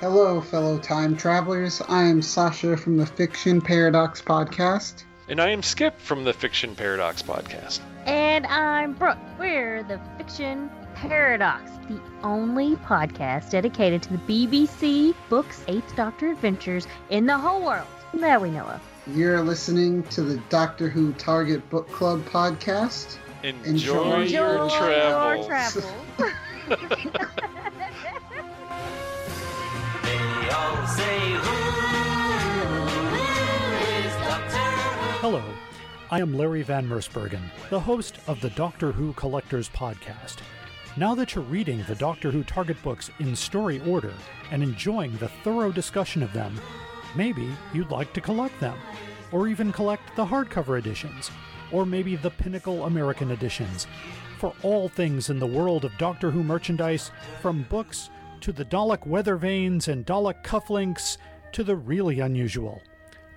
Hello, fellow time travelers. I am Sasha from the Fiction Paradox Podcast. And I am Skip from the Fiction Paradox Podcast. And I'm Brooke. We're the Fiction Paradox, the only podcast dedicated to the BBC Books Eighth Doctor adventures in the whole world that we know of. You're listening to the Doctor Who Target Book Club podcast. Enjoy, Enjoy your Enjoy travels. Your travels. Hello, I am Larry Van Mersbergen, the host of the Doctor Who Collectors Podcast. Now that you're reading the Doctor Who Target books in story order and enjoying the thorough discussion of them, maybe you'd like to collect them, or even collect the hardcover editions, or maybe the Pinnacle American editions. For all things in the world of Doctor Who merchandise, from books to the Dalek weather vanes and Dalek cufflinks to the really unusual.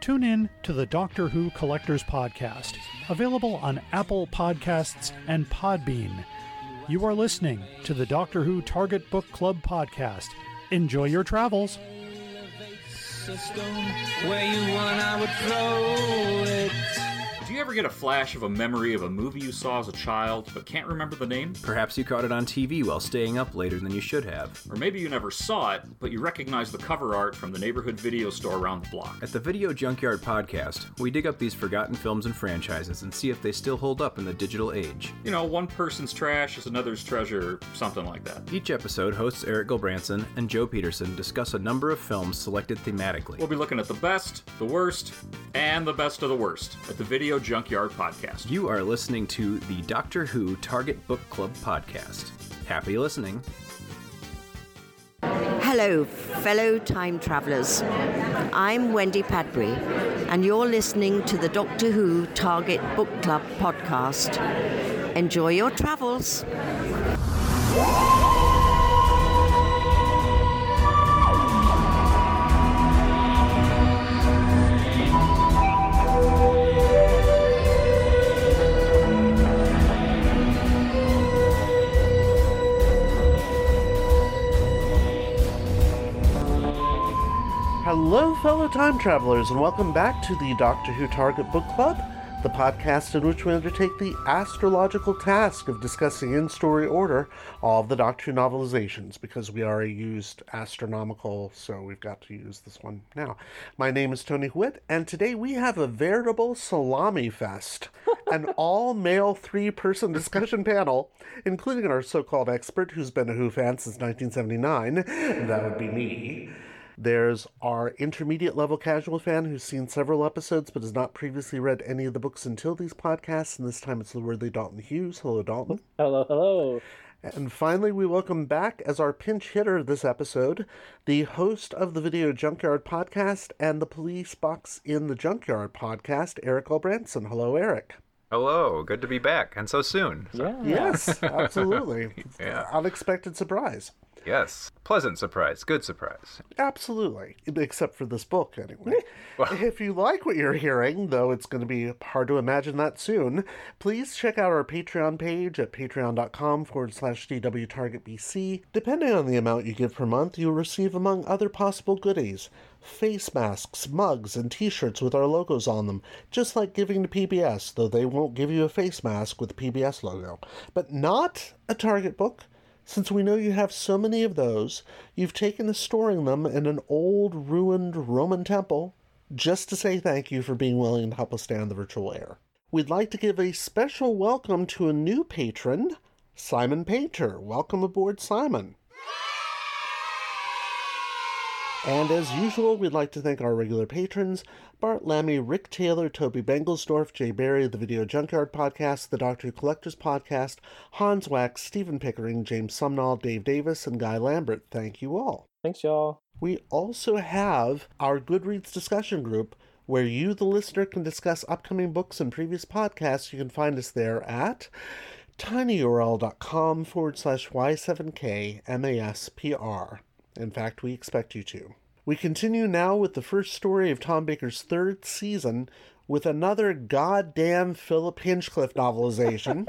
Tune in to the Doctor Who Collectors Podcast, available on Apple Podcasts and Podbean. You are listening to the Doctor Who Target Book Club Podcast. Enjoy your travels. Where you want, I would throw it. You ever get a flash of a memory of a movie you saw as a child but can't remember the name? Perhaps you caught it on TV while staying up later than you should have. Or maybe you never saw it, but you recognize the cover art from the neighborhood video store around the block. At the Video Junkyard podcast, we dig up these forgotten films and franchises and see if they still hold up in the digital age. You know, one person's trash is another's treasure, something like that. Each episode, hosts Eric Gilbranson and Joe Peterson discuss a number of films selected thematically. We'll be looking at the best, the worst, and the best of the worst at the Video Junkyard podcast. You are listening to the Doctor Who Target Book Club podcast. Happy listening. Hello, fellow time travelers. I'm Wendy Padbury, and you're listening to the Doctor Who Target Book Club podcast. Enjoy your travels. Fellow time travelers, and welcome back to the Doctor Who Target Book Club, the podcast in which we undertake the astrological task of discussing in story order all of the Doctor Who novelizations, because we already used astronomical, so we've got to use this one now. My name is Tony Witt, and today we have a veritable salami fest an all male three person discussion panel, including our so called expert who's been a Who fan since 1979. That would be me. There's our intermediate level casual fan who's seen several episodes but has not previously read any of the books until these podcasts, and this time it's the worthy Dalton Hughes. Hello, Dalton. Hello, hello. And finally, we welcome back as our pinch hitter this episode, the host of the Video Junkyard podcast and the Police Box in the Junkyard podcast, Eric Albranson. Hello, Eric. Hello, good to be back, and so soon. Yeah. Yes, absolutely. Yeah. Unexpected surprise. Yes, pleasant surprise, good surprise. Absolutely. Except for this book, anyway. if you like what you're hearing, though it's going to be hard to imagine that soon, please check out our Patreon page at patreon.com forward slash DWTargetBC. Depending on the amount you give per month, you'll receive, among other possible goodies, face masks, mugs, and t shirts with our logos on them, just like giving to PBS, though they won't give you a face mask with the PBS logo. But not a Target book. Since we know you have so many of those, you've taken to storing them in an old, ruined Roman temple just to say thank you for being willing to help us on the virtual air. We'd like to give a special welcome to a new patron, Simon Painter. Welcome aboard, Simon. And as usual, we'd like to thank our regular patrons Bart Lammy, Rick Taylor, Toby Bengelsdorf, Jay Barry, the Video Junkyard Podcast, the Doctor Who Collectors Podcast, Hans Wax, Stephen Pickering, James Sumnall, Dave Davis, and Guy Lambert. Thank you all. Thanks, y'all. We also have our Goodreads discussion group where you, the listener, can discuss upcoming books and previous podcasts. You can find us there at tinyurl.com forward slash y7kmaspr. In fact, we expect you to. We continue now with the first story of Tom Baker's third season with another goddamn Philip Hinchcliffe novelization.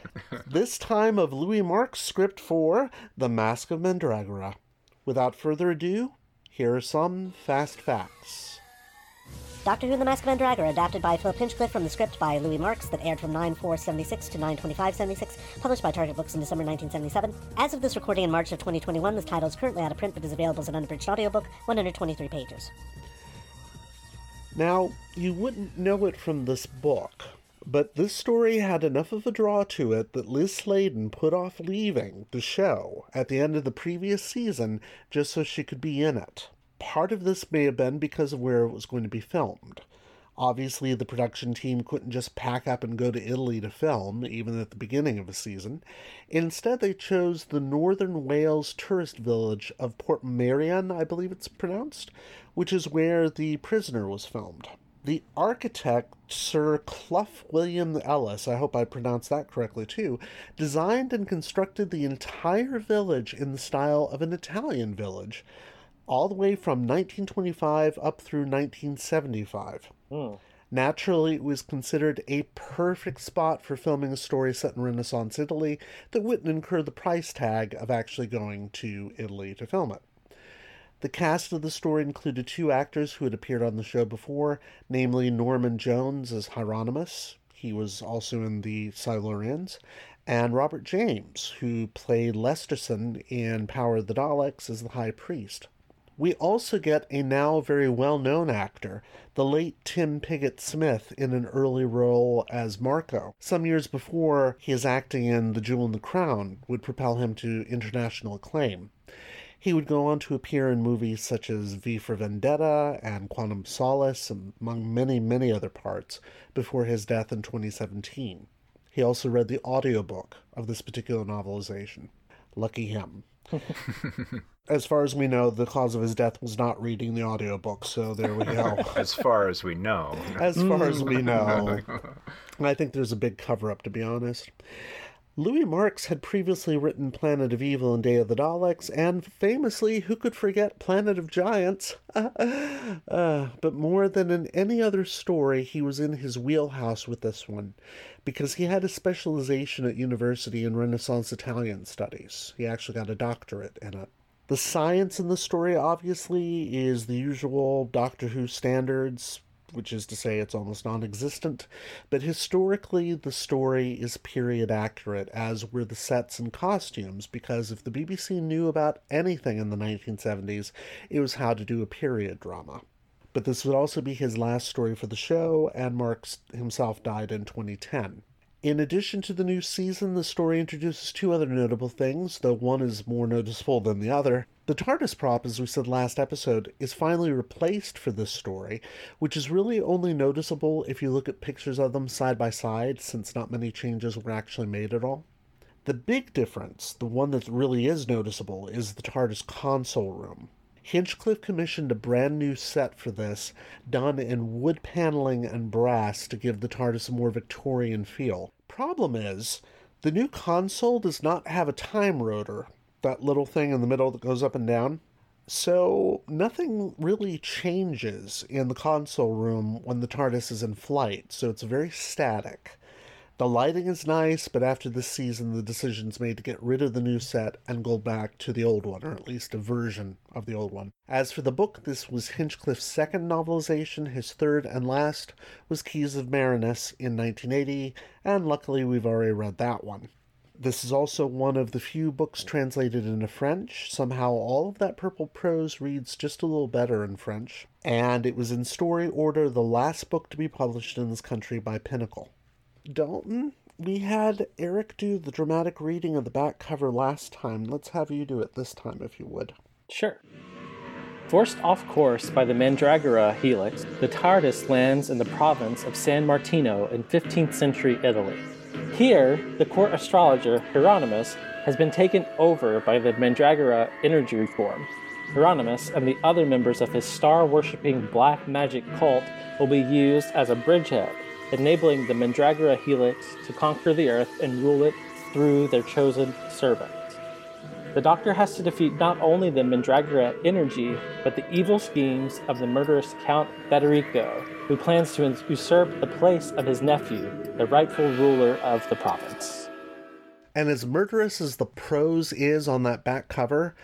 this time of Louis Marks' script for The Mask of Mandragora. Without further ado, here are some fast facts. Doctor Who the Mask of Mandragora, adapted by Philip Hinchcliffe from the script by Louis Marks, that aired from 9-4-76 to 9-25-76, published by Target Books in December 1977. As of this recording in March of 2021, this title is currently out of print but is available as an unabridged audiobook, 123 pages. Now, you wouldn't know it from this book, but this story had enough of a draw to it that Liz Sladen put off leaving the show at the end of the previous season just so she could be in it. Part of this may have been because of where it was going to be filmed. Obviously, the production team couldn't just pack up and go to Italy to film, even at the beginning of a season. Instead, they chose the northern Wales tourist village of Portmeirion, I believe it's pronounced, which is where The Prisoner was filmed. The architect, Sir Clough Williams-Ellis, I hope I pronounced that correctly too, designed and constructed the entire village in the style of an Italian village, all the way from 1925 up through 1975. Hmm. Naturally, it was considered a perfect spot for filming a story set in Renaissance Italy that wouldn't incur the price tag of actually going to Italy to film it. The cast of the story included two actors who had appeared on the show before, namely Norman Jones as Hieronymus, he was also in the Silurians, and Robert James, who played Lesterson in Power of the Daleks as the High Priest. We also get a now very well known actor, the late Tim Pigott Smith, in an early role as Marco. Some years before, his acting in The Jewel in the Crown would propel him to international acclaim. He would go on to appear in movies such as V for Vendetta and Quantum Solace, among many, many other parts, before his death in 2017. He also read the audiobook of this particular novelization. Lucky him. as far as we know, the cause of his death was not reading the audiobook, so there we go. as far as we know. As far as we know. I think there's a big cover up, to be honest. Louis Marks had previously written Planet of Evil and Day of the Daleks, and famously, who could forget Planet of Giants? uh, but more than in any other story, he was in his wheelhouse with this one, because he had a specialization at university in Renaissance Italian studies. He actually got a doctorate in it. The science in the story, obviously, is the usual Doctor Who standards which is to say it's almost non existent, but historically the story is period accurate, as were the sets and costumes, because if the BBC knew about anything in the 1970s, it was how to do a period drama. But this would also be his last story for the show, and Marks himself died in 2010. In addition to the new season, the story introduces two other notable things, though one is more noticeable than the other. The TARDIS prop, as we said last episode, is finally replaced for this story, which is really only noticeable if you look at pictures of them side by side, since not many changes were actually made at all. The big difference, the one that really is noticeable, is the TARDIS console room. Hinchcliffe commissioned a brand new set for this, done in wood paneling and brass to give the TARDIS a more Victorian feel. Problem is, the new console does not have a time rotor, that little thing in the middle that goes up and down. So, nothing really changes in the console room when the TARDIS is in flight, so it's very static. The lighting is nice, but after this season, the decision's made to get rid of the new set and go back to the old one, or at least a version of the old one. As for the book, this was Hinchcliffe's second novelization. His third and last was Keys of Marinus in 1980, and luckily we've already read that one. This is also one of the few books translated into French. Somehow, all of that purple prose reads just a little better in French. And it was in story order the last book to be published in this country by Pinnacle. Dalton, we had Eric do the dramatic reading of the back cover last time. Let's have you do it this time, if you would. Sure. Forced off course by the Mandragora helix, the TARDIS lands in the province of San Martino in 15th century Italy. Here, the court astrologer Hieronymus has been taken over by the Mandragora energy reform. Hieronymus and the other members of his star worshipping black magic cult will be used as a bridgehead, enabling the Mandragora helix to conquer the earth and rule it through their chosen servant. The Doctor has to defeat not only the Mandragora energy, but the evil schemes of the murderous Count Federico, who plans to usurp the place of his nephew, the rightful ruler of the province. And as murderous as the prose is on that back cover,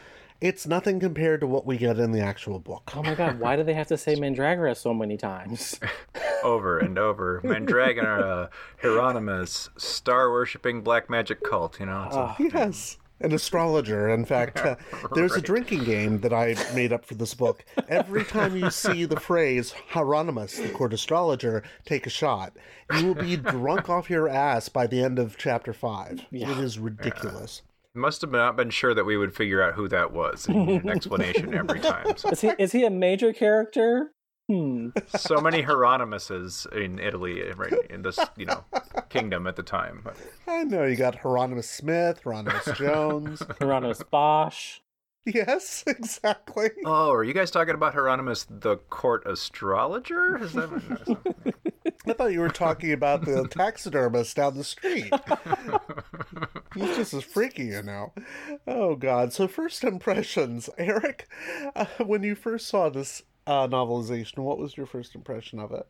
It's nothing compared to what we get in the actual book. Oh my god, why do they have to say Mandragora so many times? over and over. Mandragora, Hieronymus, star worshipping black magic cult, you know? It's a- Yes. An astrologer. In fact, uh, there's a drinking game that I made up for this book. Every time you see the phrase Hieronymus, the court astrologer, take a shot, you will be drunk off your ass by the end of chapter five. It is ridiculous. Must have not been sure that we would figure out who that was and need an explanation every time. So, Is he is he a major character? Hmm. so many Hieronymuses in Italy, right in this, you know, kingdom at the time. I know you got Hieronymus Smith, Hieronymus Jones. Hieronymus Bosch. Yes, exactly. Oh, are you guys talking about Hieronymus, the court astrologer? Is that? I thought you were talking about the taxidermist down the street. He's just as freaky, you know. Oh God! So first impressions, Eric. Uh, when you first saw this uh, novelization, what was your first impression of it?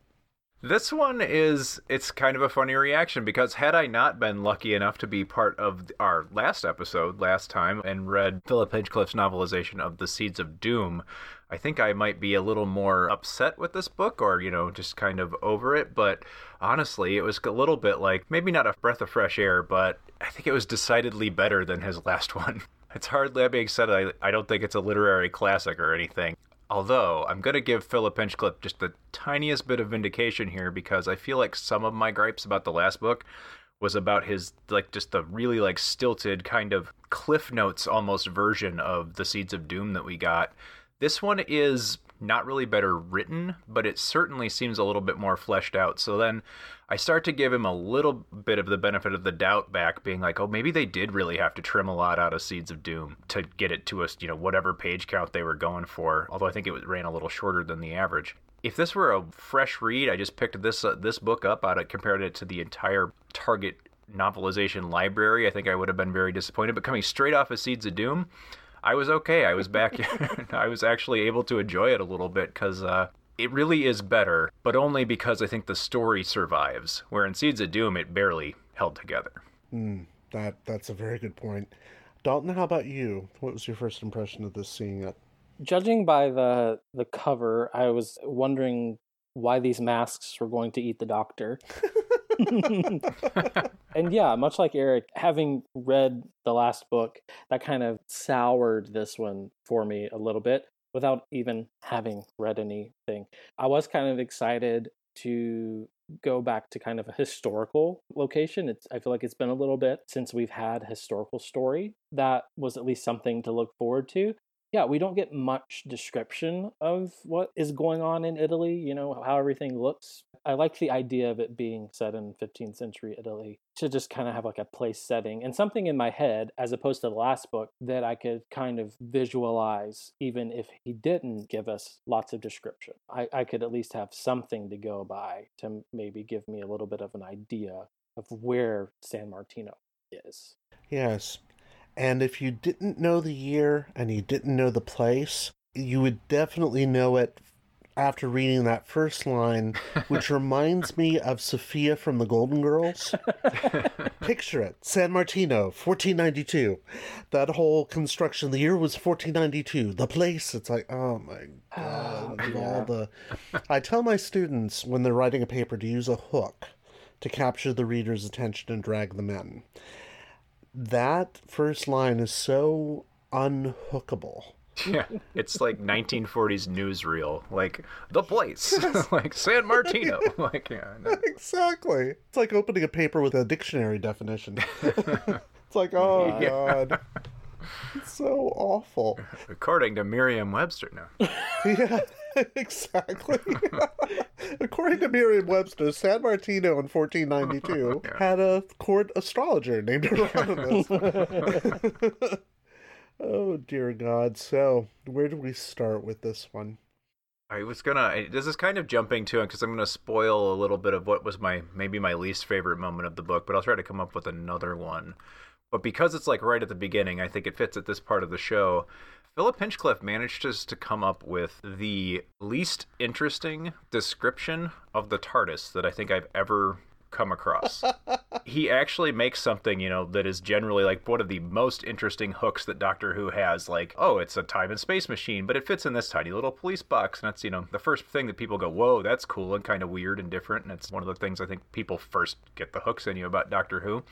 This one is it's kind of a funny reaction because had I not been lucky enough to be part of our last episode last time and read Philip Hinchcliffe's novelization of The Seeds of Doom, I think I might be a little more upset with this book or, you know, just kind of over it, but honestly, it was a little bit like maybe not a breath of fresh air, but I think it was decidedly better than his last one. It's that being said, I, I don't think it's a literary classic or anything. Although I'm going to give Philip Hinchcliffe just the tiniest bit of vindication here because I feel like some of my gripes about the last book was about his like just the really like stilted kind of cliff notes almost version of the Seeds of Doom that we got. This one is not really better written, but it certainly seems a little bit more fleshed out. So then I start to give him a little bit of the benefit of the doubt back, being like, oh, maybe they did really have to trim a lot out of Seeds of Doom to get it to us, you know, whatever page count they were going for. Although I think it ran a little shorter than the average. If this were a fresh read, I just picked this uh, this book up out of compared it to the entire Target novelization library. I think I would have been very disappointed. But coming straight off of Seeds of Doom, I was okay. I was back. I was actually able to enjoy it a little bit because uh, it really is better, but only because I think the story survives. Where in Seeds of Doom, it barely held together. Hmm, that that's a very good point. Dalton, how about you? What was your first impression of this seeing it? Judging by the the cover, I was wondering why these masks were going to eat the doctor. and yeah, much like Eric, having read the last book, that kind of soured this one for me a little bit without even having read anything. I was kind of excited to go back to kind of a historical location. It's I feel like it's been a little bit since we've had historical story. That was at least something to look forward to. Yeah, we don't get much description of what is going on in Italy, you know, how everything looks. I like the idea of it being set in 15th century Italy to just kind of have like a place setting and something in my head as opposed to the last book that I could kind of visualize even if he didn't give us lots of description. I, I could at least have something to go by to maybe give me a little bit of an idea of where San Martino is. Yes. And if you didn't know the year and you didn't know the place, you would definitely know it after reading that first line, which reminds me of Sophia from the Golden Girls. Picture it San Martino, 1492. That whole construction, the year was 1492. The place, it's like, oh my oh, God. of all the... I tell my students when they're writing a paper to use a hook to capture the reader's attention and drag them in that first line is so unhookable. Yeah, it's like 1940s newsreel, like the place, like San Martino, like yeah. Know. Exactly. It's like opening a paper with a dictionary definition. it's like, oh Yeah. god. It's so awful. According to Merriam-Webster, no. Yeah, exactly. According to Merriam-Webster, San Martino in 1492 had a court astrologer named Hieronymus. Oh dear God! So, where do we start with this one? I was gonna. This is kind of jumping to it because I'm gonna spoil a little bit of what was my maybe my least favorite moment of the book, but I'll try to come up with another one. But because it's like right at the beginning, I think it fits at this part of the show. Philip Hinchcliffe managed to come up with the least interesting description of the TARDIS that I think I've ever come across. he actually makes something, you know, that is generally like one of the most interesting hooks that Doctor Who has. Like, oh, it's a time and space machine, but it fits in this tiny little police box. And that's, you know, the first thing that people go, whoa, that's cool and kind of weird and different. And it's one of the things I think people first get the hooks in you about Doctor Who.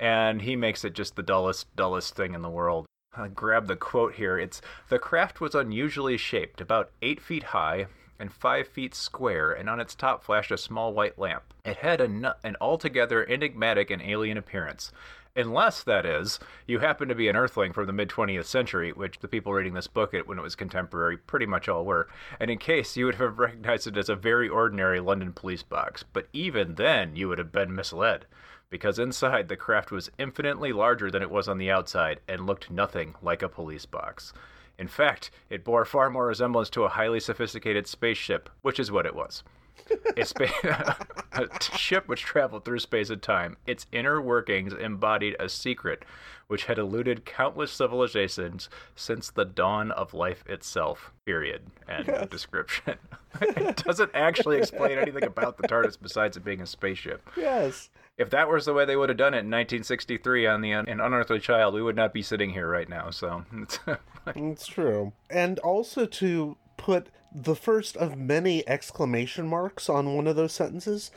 And he makes it just the dullest, dullest thing in the world. I grab the quote here. It's the craft was unusually shaped, about eight feet high and five feet square, and on its top flashed a small white lamp. It had a, an altogether enigmatic and alien appearance. Unless, that is, you happen to be an Earthling from the mid 20th century, which the people reading this book when it was contemporary pretty much all were. And in case, you would have recognized it as a very ordinary London police box. But even then, you would have been misled because inside the craft was infinitely larger than it was on the outside and looked nothing like a police box. In fact, it bore far more resemblance to a highly sophisticated spaceship, which is what it was. a, spa- a ship which traveled through space and time. Its inner workings embodied a secret which had eluded countless civilizations since the dawn of life itself. Period. And yes. description. it doesn't actually explain anything about the TARDIS besides it being a spaceship. Yes. If that was the way they would have done it in 1963 on the An Unearthly Child, we would not be sitting here right now. So it's true. And also to put the first of many exclamation marks on one of those sentences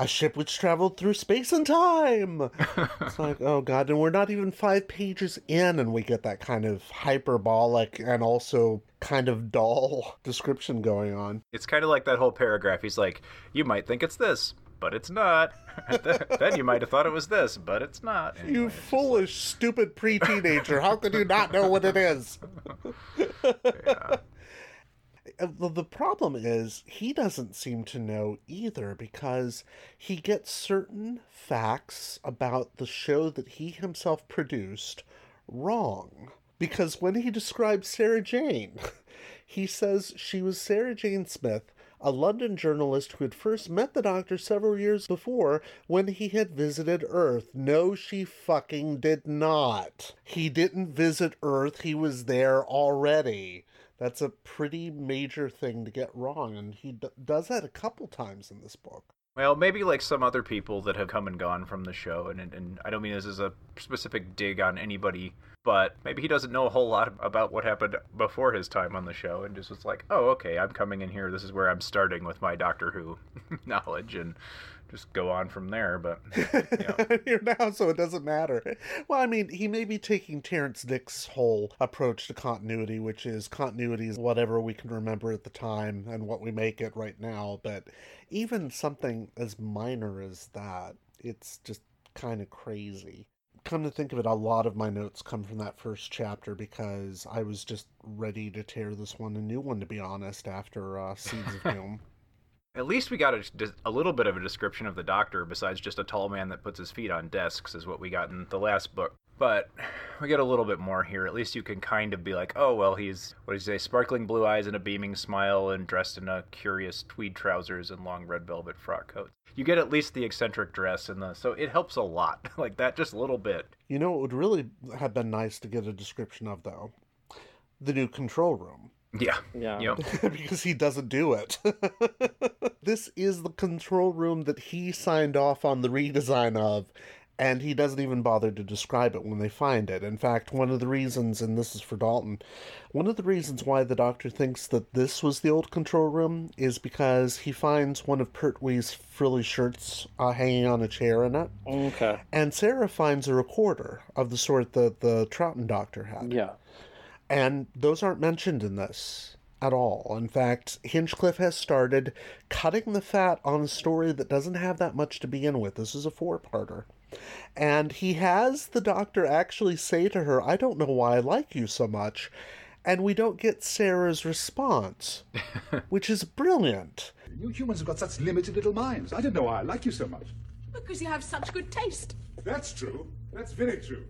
a ship which traveled through space and time. it's like, oh god, and we're not even five pages in, and we get that kind of hyperbolic and also kind of dull description going on. It's kind of like that whole paragraph. He's like, you might think it's this, but it's not. then you might have thought it was this, but it's not. Anyway, you foolish, like... stupid pre teenager. How could you not know what it is? yeah. The problem is he doesn't seem to know either because he gets certain facts about the show that he himself produced wrong. Because when he describes Sarah Jane, he says she was Sarah Jane Smith, a London journalist who had first met the doctor several years before when he had visited Earth. No, she fucking did not. He didn't visit Earth, he was there already. That's a pretty major thing to get wrong, and he d- does that a couple times in this book. Well, maybe like some other people that have come and gone from the show, and, and I don't mean this as a specific dig on anybody, but maybe he doesn't know a whole lot about what happened before his time on the show, and just was like, oh, okay, I'm coming in here. This is where I'm starting with my Doctor Who knowledge, and just go on from there. But here now, so it doesn't matter. Well, I mean, he may be taking Terrence Dicks's whole approach to continuity, which is continuity is whatever we can remember at the time and what we make it right now. But even something as minor as that, it's just kind of crazy. Come to think of it, a lot of my notes come from that first chapter because I was just ready to tear this one a new one, to be honest, after uh, Seeds of Doom. At least we got a, a little bit of a description of the doctor, besides just a tall man that puts his feet on desks, is what we got in the last book. But we get a little bit more here. At least you can kind of be like, oh, well, he's, what do you say, sparkling blue eyes and a beaming smile and dressed in a curious tweed trousers and long red velvet frock coat. You get at least the eccentric dress and the, so it helps a lot. like that, just a little bit. You know, it would really have been nice to get a description of, though? The new control room. Yeah. Yeah. Yep. because he doesn't do it. this is the control room that he signed off on the redesign of, and he doesn't even bother to describe it when they find it. In fact, one of the reasons, and this is for Dalton, one of the reasons why the doctor thinks that this was the old control room is because he finds one of Pertwee's frilly shirts uh, hanging on a chair in it. Okay. And Sarah finds a recorder of the sort that the Troughton doctor had. Yeah. And those aren't mentioned in this at all. In fact, Hinchcliffe has started cutting the fat on a story that doesn't have that much to begin with. This is a four parter. And he has the doctor actually say to her, I don't know why I like you so much. And we don't get Sarah's response, which is brilliant. You humans have got such limited little minds. I don't know why I like you so much. Because you have such good taste. That's true. That's very true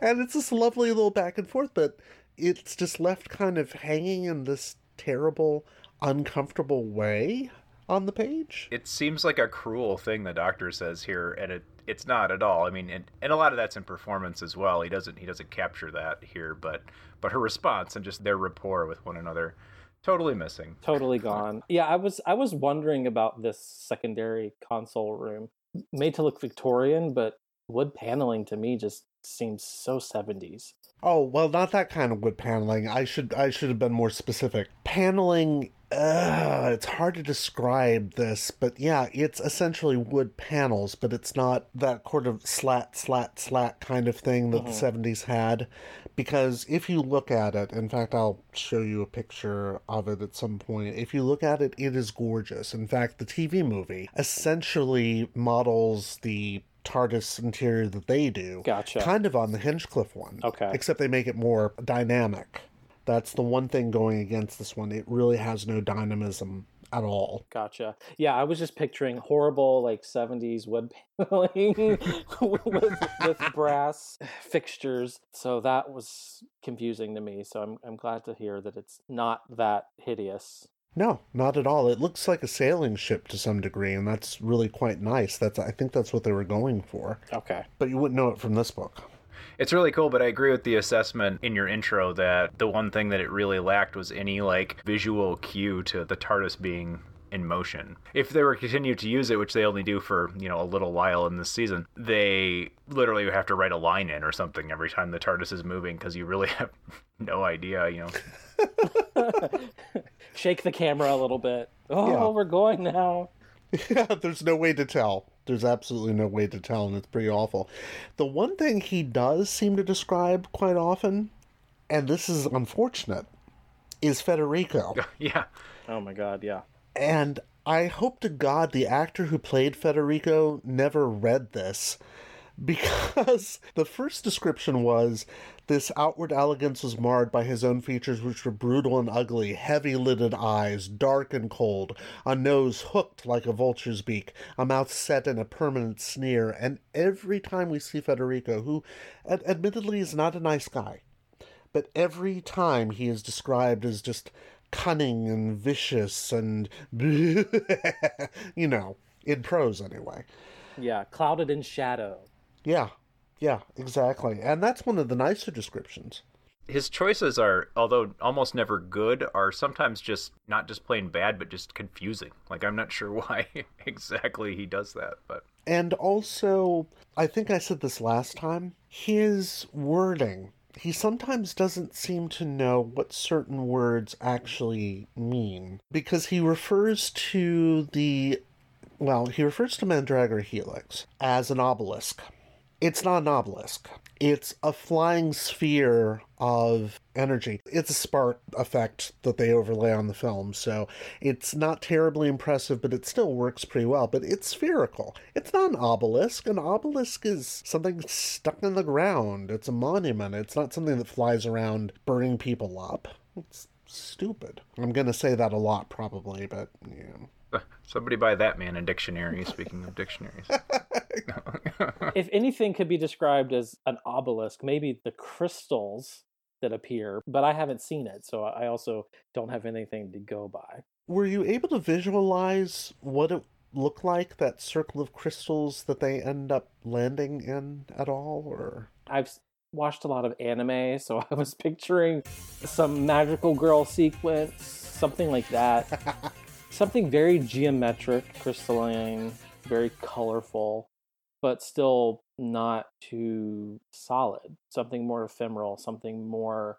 and it's this lovely little back and forth, but it's just left kind of hanging in this terrible, uncomfortable way on the page. It seems like a cruel thing the doctor says here, and it it's not at all. I mean, and, and a lot of that's in performance as well. He doesn't he doesn't capture that here, but but her response and just their rapport with one another Totally missing. Totally gone. Yeah, I was I was wondering about this secondary console room. Made to look Victorian, but wood paneling to me just seems so 70s. Oh, well, not that kind of wood paneling. I should I should have been more specific. Paneling uh, it's hard to describe this, but yeah, it's essentially wood panels, but it's not that sort of slat, slat, slat kind of thing that Mhm. the 70s had. Because if you look at it, in fact, I'll show you a picture of it at some point. If you look at it, it is gorgeous. In fact, the TV movie essentially models the TARDIS interior that they do. Gotcha. Kind of on the Hinchcliffe one. Okay. Except they make it more dynamic. That's the one thing going against this one. It really has no dynamism at all. Gotcha. Yeah, I was just picturing horrible like 70s wood paneling with, with brass fixtures. So that was confusing to me. So I'm I'm glad to hear that it's not that hideous. No, not at all. It looks like a sailing ship to some degree, and that's really quite nice. That's I think that's what they were going for. Okay. But you wouldn't know it from this book. It's really cool, but I agree with the assessment in your intro that the one thing that it really lacked was any like visual cue to the TARDIS being in motion. If they were to continue to use it, which they only do for, you know, a little while in this season, they literally would have to write a line in or something every time the TARDIS is moving because you really have no idea, you know. Shake the camera a little bit. Oh, Yeah. we're going now. Yeah, there's no way to tell. There's absolutely no way to tell, and it's pretty awful. The one thing he does seem to describe quite often, and this is unfortunate, is Federico. yeah. Oh my god, yeah. And I hope to God the actor who played Federico never read this because the first description was this outward elegance was marred by his own features, which were brutal and ugly, heavy lidded eyes, dark and cold, a nose hooked like a vulture's beak, a mouth set in a permanent sneer. And every time we see Federico, who ad- admittedly is not a nice guy, but every time he is described as just cunning and vicious and you know in prose anyway Yeah, clouded in shadow. yeah yeah exactly. And that's one of the nicer descriptions. His choices are, although almost never good, are sometimes just not just plain bad, but just confusing. Like I'm not sure why exactly he does that, but. And also i think i said this last time his wording he sometimes doesn't seem to know what certain words actually mean because he refers to the well he refers to mandragora helix as an obelisk it's not an obelisk. It's a flying sphere of energy. It's a spark effect that they overlay on the film so it's not terribly impressive but it still works pretty well but it's spherical. It's not an obelisk. An obelisk is something stuck in the ground. It's a monument. It's not something that flies around burning people up. It's stupid. I'm going to say that a lot probably but yeah somebody buy that man a dictionary. Speaking of dictionaries, if anything could be described as an obelisk, maybe the crystals that appear, but I haven't seen it, so I also don't have anything to go by. Were you able to visualize what it looked like, that circle of crystals that they end up landing in at all, or? I've watched a lot of anime, so I was picturing some magical girl sequence, something like that. Something very geometric, crystalline, very colorful, but still not too solid. Something more ephemeral, something more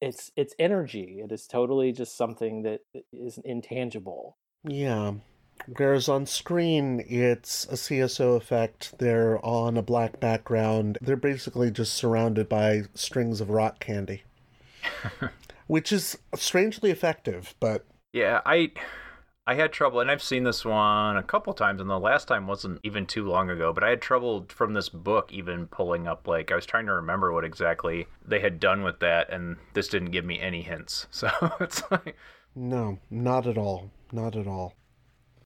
it's it's energy. It is totally just something that is intangible. Yeah. Whereas on screen, it's a CSO effect. They're on a black background. They're basically just surrounded by strings of rock candy, which is strangely effective, but yeah, I I had trouble, and I've seen this one a couple times, and the last time wasn't even too long ago. But I had trouble from this book even pulling up. Like I was trying to remember what exactly they had done with that, and this didn't give me any hints. So it's like no, not at all. Not at all.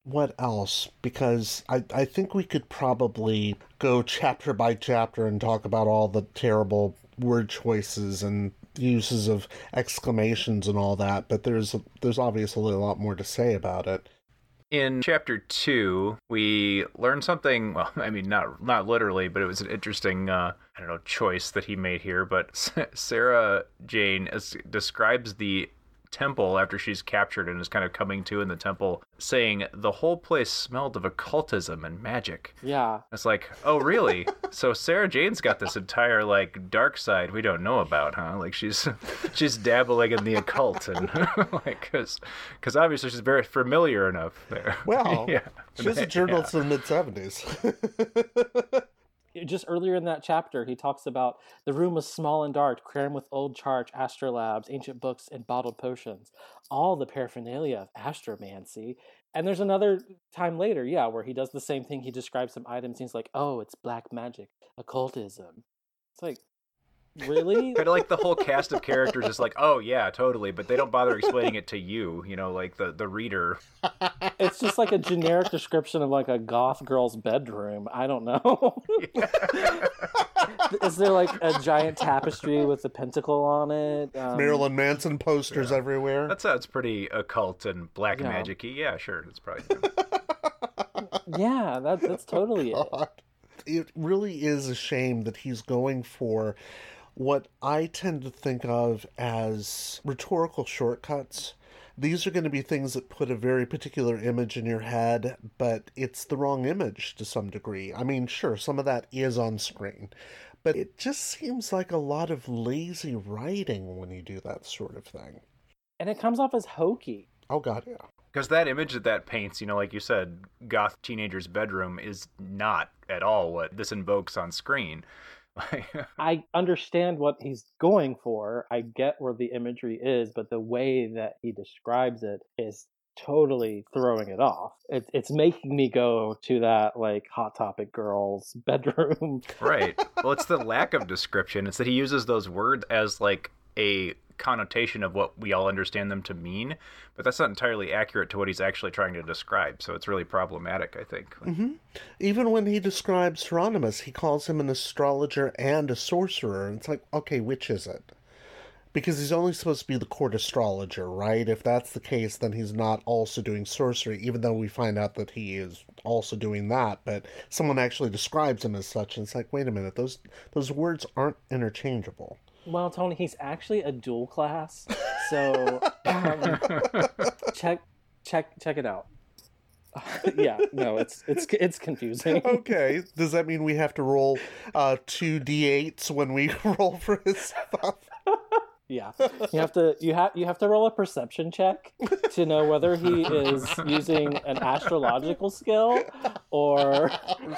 What else? Because I, I think we could probably go chapter by chapter and talk about all the terrible word choices and uses of exclamations and all that, but there's there's obviously a lot more to say about it. In chapter two, we learned something. Well, I mean, not not literally, but it was an interesting, uh, I don't know, choice that he made here. But Sarah Jane describes the temple after she's captured and is kind of coming to in the temple, saying the whole place smelled of occultism and magic. Yeah. It's like, oh, really? so Sarah Jane's got this entire like dark side we don't know about, huh? Like she's she's dabbling in the occult and like because because obviously she's very familiar enough there. Well, yeah. she was a journalist in the mid 70s. Just earlier in that chapter, he talks about the room was small and dark, crammed with old charts, astrolabes, ancient books, and bottled potions. All the paraphernalia of astromancy. And there's another time later, yeah, where he does the same thing. He describes some items. He's like, oh, it's black magic, occultism. It's like, really? kind of like the whole cast of characters is like, oh yeah, totally, but they don't bother explaining it to you, you know, like the the reader. It's just like a generic description of like a goth girl's bedroom. I don't know. is there like a giant tapestry with a pentacle on it? Um, Marilyn Manson posters yeah. everywhere. That sounds pretty occult and black Yeah. magic-y. Yeah, sure, that's probably. yeah, that, that's totally it. It really is a shame that he's going for what I tend to think of as rhetorical shortcuts. These are going to be things that put a very particular image in your head, but it's the wrong image to some degree. I mean, sure, some of that is on screen, but it just seems like a lot of lazy writing when you do that sort of thing. And it comes off as hokey. Oh, God, yeah. Because that image that that paints, you know, like you said, goth teenager's bedroom is not at all what this invokes on screen. I understand what he's going for. I get where the imagery is, but the way that he describes it is totally throwing it off. It, it's making me go to that like hot topic girl's bedroom. right. Well, it's the lack of description. It's that he uses those words as like a connotation of what we all understand them to mean, but that's not entirely accurate to what he's actually trying to describe. So it's really problematic, I think. hmm Even when he describes Hieronymus, he calls him an astrologer and a sorcerer. And it's like, okay, which is it? Because he's only supposed to be the court astrologer, right? If that's the case, then he's not also doing sorcery, even though we find out that he is also doing that. But someone actually describes him as such, and it's like, wait a minute, those those words aren't interchangeable. Well, Tony, he's actually a dual class, so um, check check check it out. yeah, no, it's it's it's confusing. okay, does that mean we have to roll uh, two d8s when we roll for his stuff? Yeah, you have to you have you have to roll a perception check to know whether he is using an astrological skill or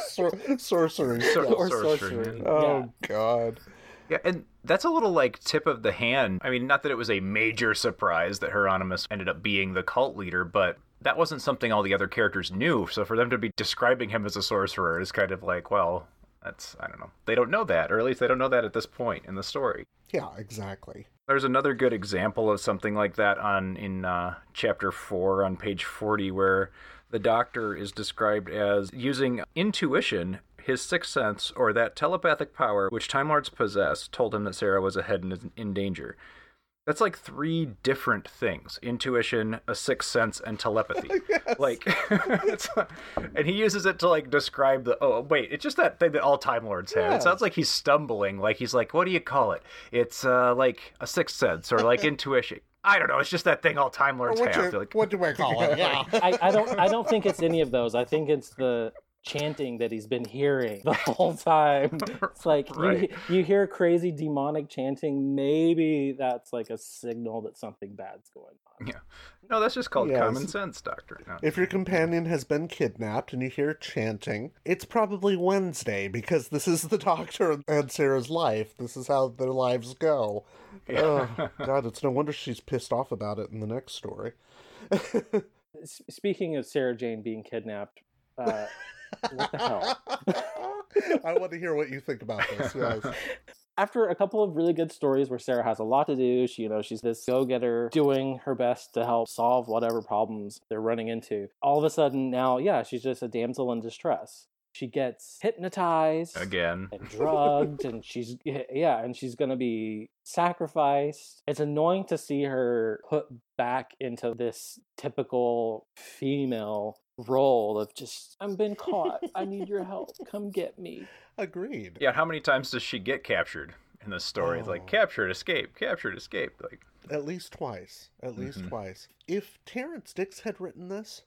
Sor- sorcery. Sor- or sorcery, sorcery. Oh Yeah. God. Yeah, and that's a little like tip of the hand. I mean, not that it was a major surprise that Hieronymus ended up being the cult leader, but that wasn't something all the other characters knew. So for them to be describing him as a sorcerer is kind of like, well, that's I don't know. They don't know that, or at least they don't know that at this point in the story. Yeah, exactly. There's another good example of something like that on in uh, chapter four on page forty, where the doctor is described as using intuition, his sixth sense, or that telepathic power which Time Lords possess, told him that Sarah was ahead and in danger. That's like three different things: intuition, a sixth sense, and telepathy. Like, it's, and he uses it to like describe the. Oh, wait, it's just that thing that all Time Lords have. Yeah. It sounds like he's stumbling. Like he's like, what do you call it? It's uh, like a sixth sense or like intuition. I don't know. It's just that thing all Time Lords What, have. do, Like, what do I call it? Yeah. I, I don't I don't think it's any of those. I think it's the chanting that he's been hearing the whole time. It's like Right. you you hear crazy demonic chanting, maybe that's like a signal that something bad's going on. yeah. No, that's just called Yes. common sense, Doctor. No. If your companion has been kidnapped and you hear chanting, it's probably Wednesday because this is the doctor and Sarah's life. This is how their lives go. Oh, God, it's no wonder she's pissed off about it in the next story. Speaking of Sarah Jane being kidnapped, uh, what the hell? I want to hear what you think about this. Yes. After a couple of really good stories where Sarah has a lot to do, she, you know, she's this go-getter doing her best to help solve whatever problems they're running into. All of a sudden now, yeah, she's just a damsel in distress. She gets hypnotized Again. and drugged and she's yeah, and she's going to be sacrificed. It's annoying to see her put back into this typical female role of just I'm been caught. I need your help. Come get me. Agreed. Yeah, how many times does she get captured in this story? It's Oh. like captured, escape, captured, escape. Like, At least twice. At least Mhm. twice. If Terrence Dicks had written this,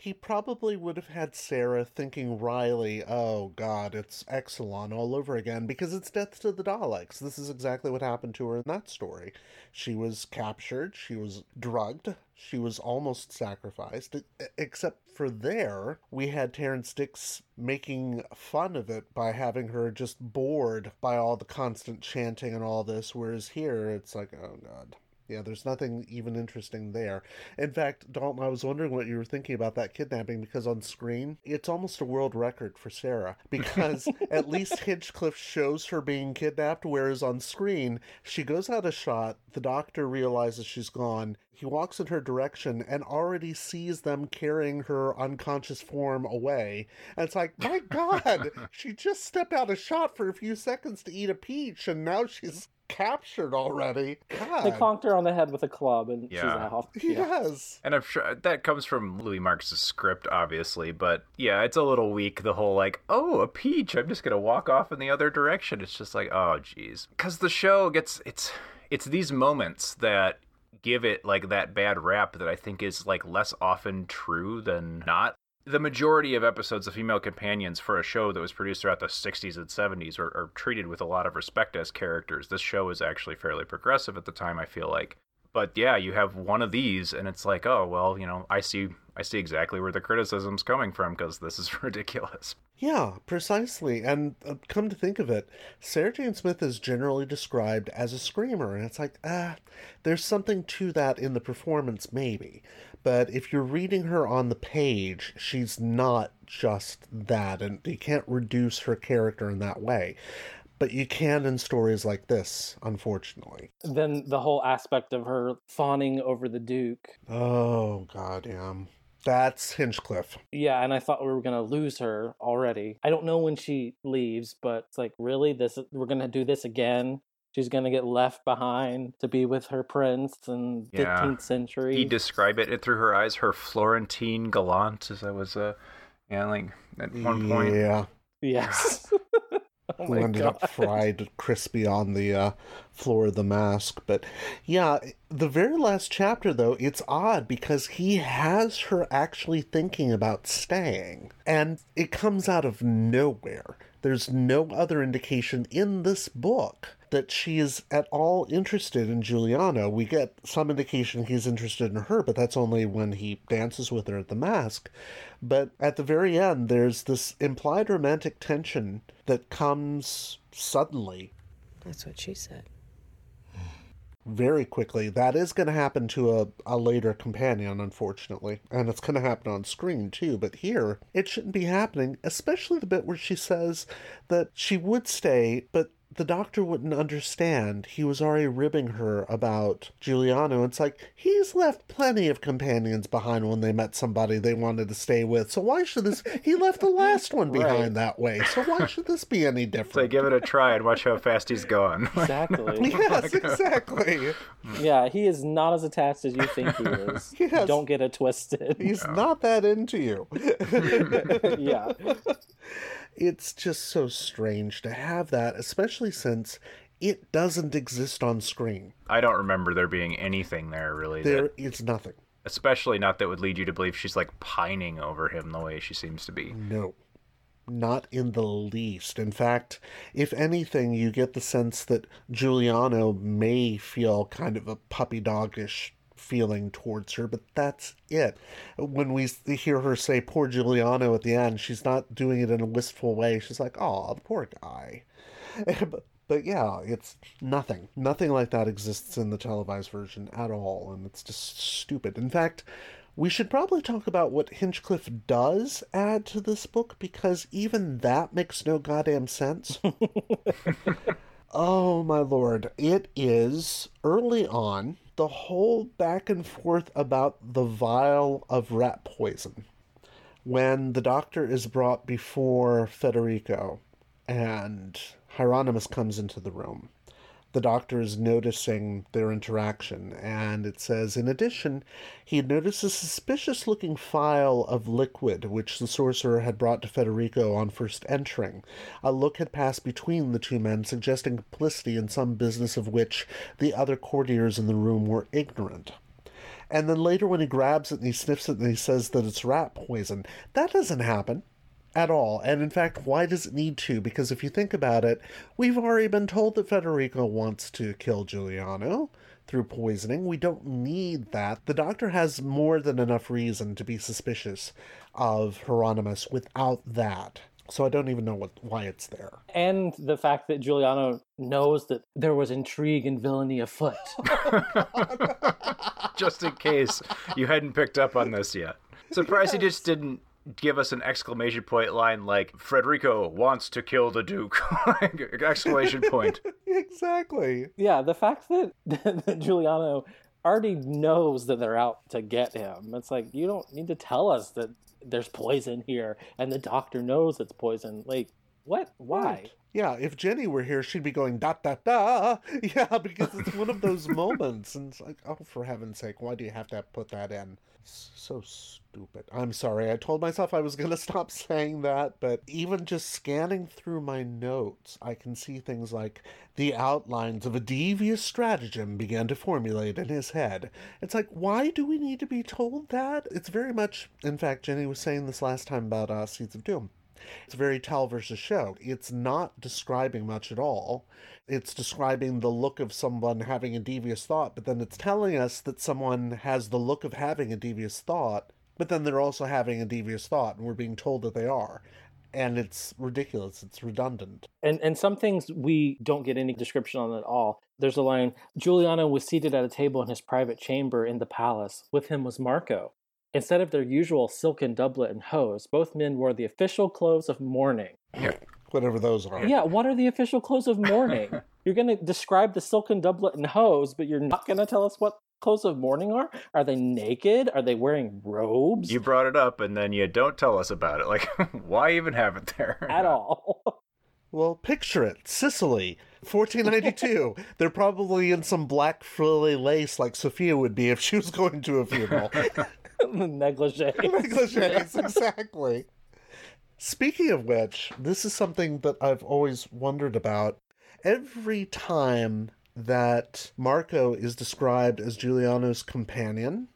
he probably would have had Sarah thinking Riley, oh god, it's Exxilon all over again because it's Death to the Daleks. This is exactly what happened to her in that story. She was captured, she was drugged, she was almost sacrificed. Except for there, we had Terrence Dicks making fun of it by having her just bored by all the constant chanting and all this, whereas here it's like, oh god. Yeah, there's nothing even interesting there. In fact, Dalton, I was wondering what you were thinking about that kidnapping because on screen, it's almost a world record for Sarah. Because at least Hinchcliffe shows her being kidnapped, whereas on screen, she goes out of shot, the doctor realizes she's gone, he walks in her direction and already sees them carrying her unconscious form away. And it's like, my God, she just stepped out of shot for a few seconds to eat a peach, and now she's captured already. God. They conked her on the head with a club and she's Yeah. off. Yes. And I'm sure that comes from Louis Marks' script, obviously, but yeah, it's a little weak. The whole like, oh, a peach, I'm just gonna walk off in the other direction. It's just like, oh, geez, because the show gets it's it's these moments that give it like that bad rap that I think is like less often true than not. The majority of episodes of Female Companions for a show that was produced throughout the 60s and 70s are, are treated with a lot of respect as characters. This show is actually fairly progressive at the time, I feel like but yeah, you have one of these, and it's like, oh well, you know, I see, I see exactly where the criticism's coming from because this is ridiculous. Yeah, precisely. And uh, come to think of it, Sarah Jane Smith is generally described as a screamer, and it's like, ah, there's something to that in the performance, maybe. But if you're reading her on the page, she's not just that, and you can't reduce her character in that way. But you can in stories like this, unfortunately. Then the whole aspect of her fawning over the Duke. Oh, god damn. That's Hinchcliffe. Yeah, and I thought we were gonna lose her already. I don't know when she leaves, but it's like really this we're gonna do this again. She's gonna get left behind to be with her prince in Yeah. 15th century. He described it through her eyes, her Florentine gallant, as I was, uh, yeah, like at one point. Yeah. Yes. oh who ended God. up fried crispy on the uh, floor of the masque. But yeah, the very last chapter, though, it's odd because he has her actually thinking about staying. And it comes out of nowhere. There's no other indication in this book that she is at all interested in Giuliano. We get some indication he's interested in her, but that's only when he dances with her at the masque. But at the very end, there's this implied romantic tension that comes suddenly, That's what she said. Very quickly. That is going to happen to a, a later companion, unfortunately. And it's going to happen on screen, too. But here, it shouldn't be happening, especially the bit where she says that she would stay, but the doctor wouldn't understand. He was already ribbing her about Giuliano. It's like, he's left plenty of companions behind when they met somebody they wanted to stay with. So why should this? He left the last one behind Right. that way. So why should this be any different? So give it a try and watch how fast he's going. Exactly. Yes, exactly. yeah, he is not as attached as you think he is. Yes. Don't get it twisted. He's not that into you. yeah. It's just so strange to have that, especially since it doesn't exist on screen. I don't remember there being anything there really. There that, is nothing. especially not that would lead you to believe she's like pining over him the way she seems to be. No. Not in the least. In fact, if anything, you get the sense that Giuliano may feel kind of a puppy dogish feeling towards her, but that's it. When we hear her say poor Giuliano at the end, she's not doing it in a wistful way. She's like, oh, the poor guy. but, but yeah, it's nothing. Nothing like that exists in the televised version at all, and it's just stupid. In fact, we should probably talk about what Hinchcliffe does add to this book because even that makes no goddamn sense. oh my lord. It is early on the whole back and forth about the vial of rat poison. When the doctor is brought before Federico and Hieronymus comes into the room. The doctor is noticing their interaction, and it says, in addition, he had noticed a suspicious looking phial of liquid which the sorcerer had brought to Federico on first entering. A look had passed between the two men, suggesting complicity in some business of which the other courtiers in the room were ignorant. And then later, when he grabs it and he sniffs it and he says that it's rat poison, that doesn't happen at all. And in fact, why does it need to? Because if you think about it, we've already been told that Federico wants to kill Giuliano through poisoning. We don't need that. The doctor has more than enough reason to be suspicious of Hieronymus without that. So I don't even know what why it's there. And the fact that Giuliano knows that there was intrigue and villainy afoot. just in case you hadn't picked up on this yet. Surprised yes. he just didn't give us an exclamation point line like Frederico wants to kill the Duke. exclamation point. exactly. Yeah, the fact that, that Giuliano already knows that they're out to get him. It's like you don't need to tell us that there's poison here and the doctor knows it's poison. Like what? Why? Right. Yeah, if Jenny were here, she'd be going da da da. Yeah, because it's one of those moments, and it's like, oh, for heaven's sake, why do you have to put that in? So stupid. I'm sorry. I told myself I was going to stop saying that, but even just scanning through my notes, I can see things like the outlines of a devious stratagem began to formulate in his head. It's like, why do we need to be told that? It's very much, in fact, Jenny was saying this last time about uh, Seeds of Doom it's very tell versus show. It's not describing much at all. It's describing the look of someone having a devious thought, but then it's telling us that someone has the look of having a devious thought, but then they're also having a devious thought, and we're being told that they are. And it's ridiculous. It's redundant. And and some things we don't get any description on at all. There's a line Giuliano was seated at a table in his private chamber in the palace. With him was Marco. Instead of their usual silken doublet and hose, both men wore the official clothes of mourning. Whatever those are. Yeah, what are the official clothes of mourning? you're going to describe the silken doublet and hose, but you're not going to tell us what clothes of mourning are? Are they naked? Are they wearing robes? You brought it up and then you don't tell us about it. Like, why even have it there? At all. well, picture it Sicily, 1492. They're probably in some black frilly lace like Sophia would be if she was going to a funeral. negligee. Negligees, exactly. Speaking of which, this is something that I've always wondered about. Every time that Marco is described as Giuliano's companion,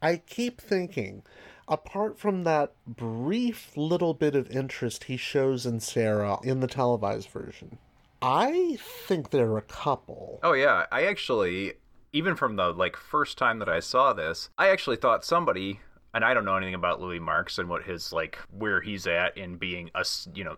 I keep thinking, apart from that brief little bit of interest he shows in Sarah in the televised version, I think they're a couple. Oh yeah, I actually even from the like first time that I saw this, I actually thought somebody and I don't know anything about Louis Marks and what his like where he's at in being a you know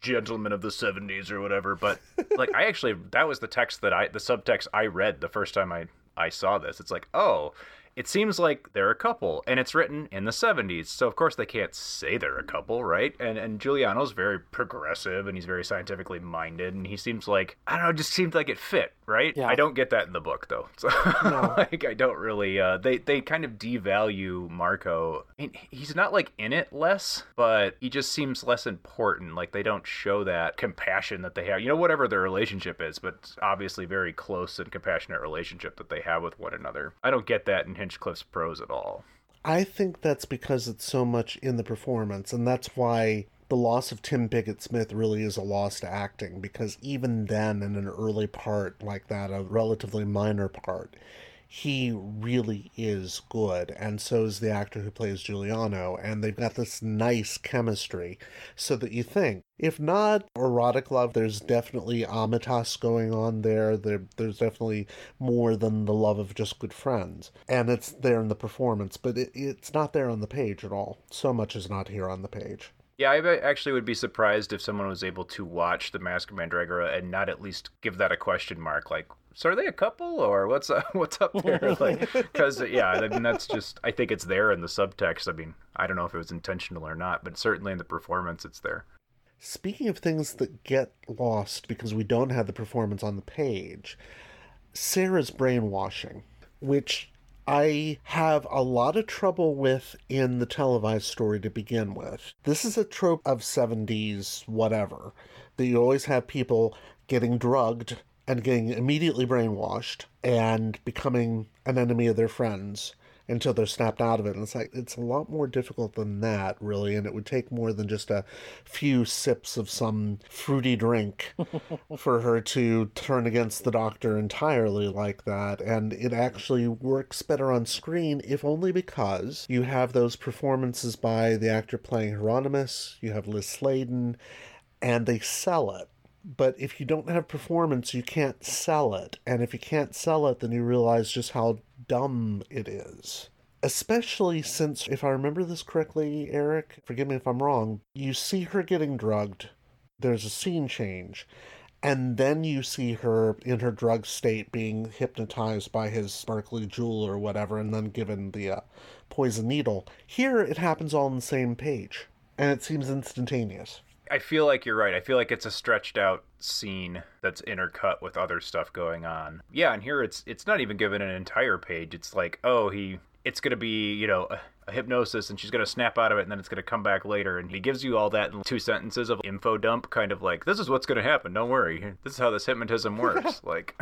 gentleman of the 70s or whatever but like I actually that was the text that I the subtext I read the first time I I saw this. It's like oh it seems like they're a couple and it's written in the 70s so of course they can't say they're a couple right? And and giuliano's very progressive and he's very scientifically minded and he seems like i don't know just seemed like it fit right? Yeah. i don't get that in the book though. So no. like i don't really uh they they kind of devalue marco. I mean, he's not like in it less but he just seems less important. Like they don't show that compassion that they have you know whatever their relationship is but obviously very close and compassionate relationship that they have with one another. I don't get that in Hinchcliffe's prose at all. I think that's because it's so much in the performance, and that's why the loss of Tim Pigott Smith really is a loss to acting, because even then, in an early part like that, a relatively minor part, he really is good, and so is the actor who plays Giuliano, and they've got this nice chemistry, so that you think, if not erotic love, there's definitely amitas going on there. there. There's definitely more than the love of just good friends, and it's there in the performance, but it, it's not there on the page at all. So much is not here on the page. Yeah, I actually would be surprised if someone was able to watch The Masque of Mandragora and not at least give that a question mark. Like, so are they a couple or what's uh, what's up there? Like, because yeah, I mean that's just I think it's there in the subtext. I mean, I don't know if it was intentional or not, but certainly in the performance, it's there. Speaking of things that get lost because we don't have the performance on the page, Sarah's brainwashing, which I have a lot of trouble with in the televised story to begin with. This is a trope of 70s whatever. That you always have people getting drugged and getting immediately brainwashed and becoming an enemy of their friends until they're snapped out of it. And it's like, it's a lot more difficult than that, really. And it would take more than just a few sips of some fruity drink for her to turn against the doctor entirely like that. And it actually works better on screen, if only because you have those performances by the actor playing Hieronymus, you have Liz Sladen, and they sell it but if you don't have performance, you can't sell it. And if you can't sell it, then you realize just how dumb it is. Especially since, if I remember this correctly, Eric, forgive me if I'm wrong, you see her getting drugged, there's a scene change, and then you see her in her drug state being hypnotized by his sparkly jewel or whatever, and then given the uh, poison needle. Here, it happens all on the same page, and it seems instantaneous. I feel like you're right. I feel like it's a stretched out scene that's intercut with other stuff going on. Yeah, and here it's it's not even given an entire page. It's like, oh, he it's going to be, you know, hypnosis and she's going to snap out of it and then it's going to come back later. And he gives you all that in two sentences of info dump kind of like this is what's going to happen. Don't worry. This is how this hypnotism works. Like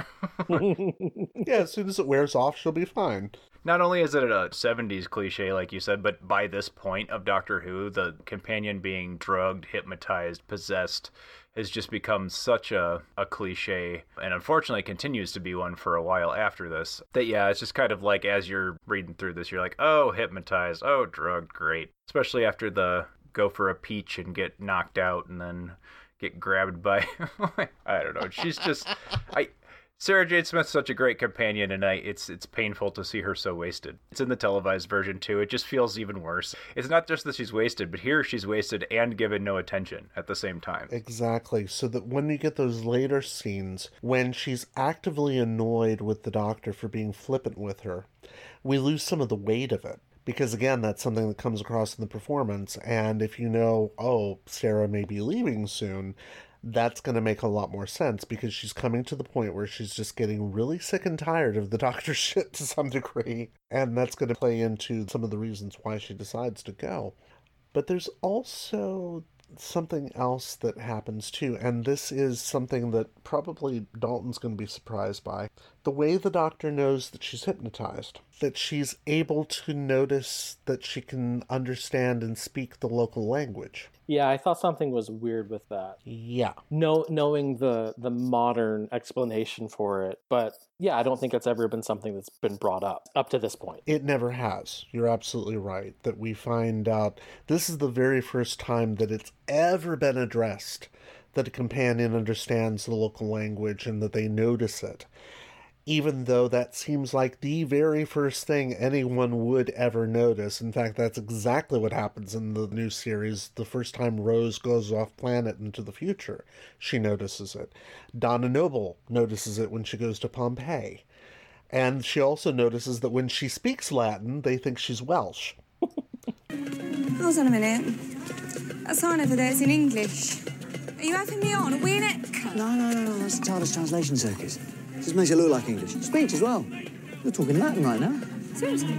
yeah as soon as it wears off she'll be fine. Not only is it a 70s cliche, like you said, but by this point of Doctor Who, the companion being drugged, hypnotized, possessed has just become such a, a cliche and unfortunately continues to be one for a while after this. That, yeah, it's just kind of like as you're reading through this, you're like, oh, hypnotized, oh, drugged, great. Especially after the go for a peach and get knocked out and then get grabbed by I don't know. She's just I Sarah Jane Smith's such a great companion, and I, it's it's painful to see her so wasted. It's in the televised version too. It just feels even worse. It's not just that she's wasted, but here she's wasted and given no attention at the same time. Exactly. So that when you get those later scenes when she's actively annoyed with the doctor for being flippant with her, we lose some of the weight of it because again that's something that comes across in the performance and if you know oh sarah may be leaving soon that's going to make a lot more sense because she's coming to the point where she's just getting really sick and tired of the doctor's shit to some degree. And that's going to play into some of the reasons why she decides to go. But there's also something else that happens too, and this is something that probably Dalton's going to be surprised by. The way the doctor knows that she's hypnotized, that she's able to notice that she can understand and speak the local language. Yeah, I thought something was weird with that. Yeah. No, knowing the the modern explanation for it, but yeah, I don't think it's ever been something that's been brought up up to this point. It never has. You're absolutely right. That we find out this is the very first time that it's ever been addressed that a companion understands the local language and that they notice it even though that seems like the very first thing anyone would ever notice. In fact, that's exactly what happens in the new series. The first time Rose goes off planet into the future, she notices it. Donna Noble notices it when she goes to Pompeii. And she also notices that when she speaks Latin, they think she's Welsh. Hold on a minute. That sign over there is in English. Are you having me on? Are we in it? No, no, no, no. That's the TARDIS translation circuits. Just makes it look like English. Speech as well. You're talking Latin right now. Seriously?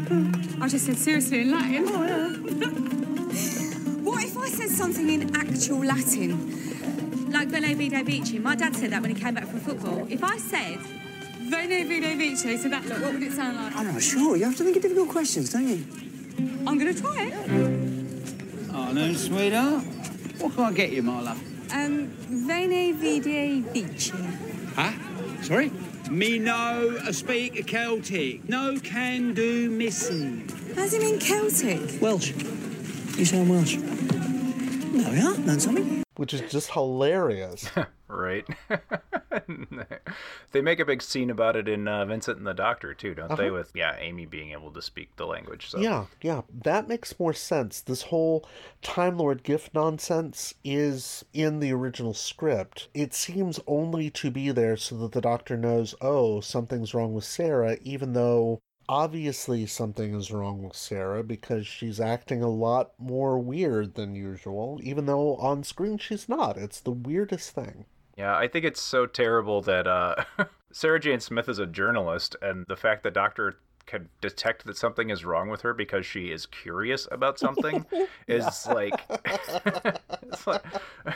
I just said seriously in Latin. Oh, yeah. what if I said something in actual Latin? Like Veni Vidi Vici. My dad said that when he came back from football. If I said Veni Vidi Vici, so that look, what would it sound like? I'm not sure. You have to think of difficult questions, don't you? I'm going to try it. Oh, no, sweetheart. What can I get you, my love? Um, Veni Vidi Vici. Huh? Sorry? Me no speak Celtic. No can do missing. How's he mean Celtic? Welsh. You sound Welsh. No, we are. Learn something. Which is just hilarious. right? they make a big scene about it in uh, Vincent and the Doctor too, don't uh-huh. they? With yeah, Amy being able to speak the language. So yeah, yeah, that makes more sense. This whole Time Lord gift nonsense is in the original script. It seems only to be there so that the Doctor knows, oh, something's wrong with Sarah, even though obviously something is wrong with Sarah because she's acting a lot more weird than usual, even though on screen she's not. It's the weirdest thing. Yeah, I think it's so terrible that uh, Sarah Jane Smith is a journalist, and the fact that Doctor can detect that something is wrong with her because she is curious about something is like, like I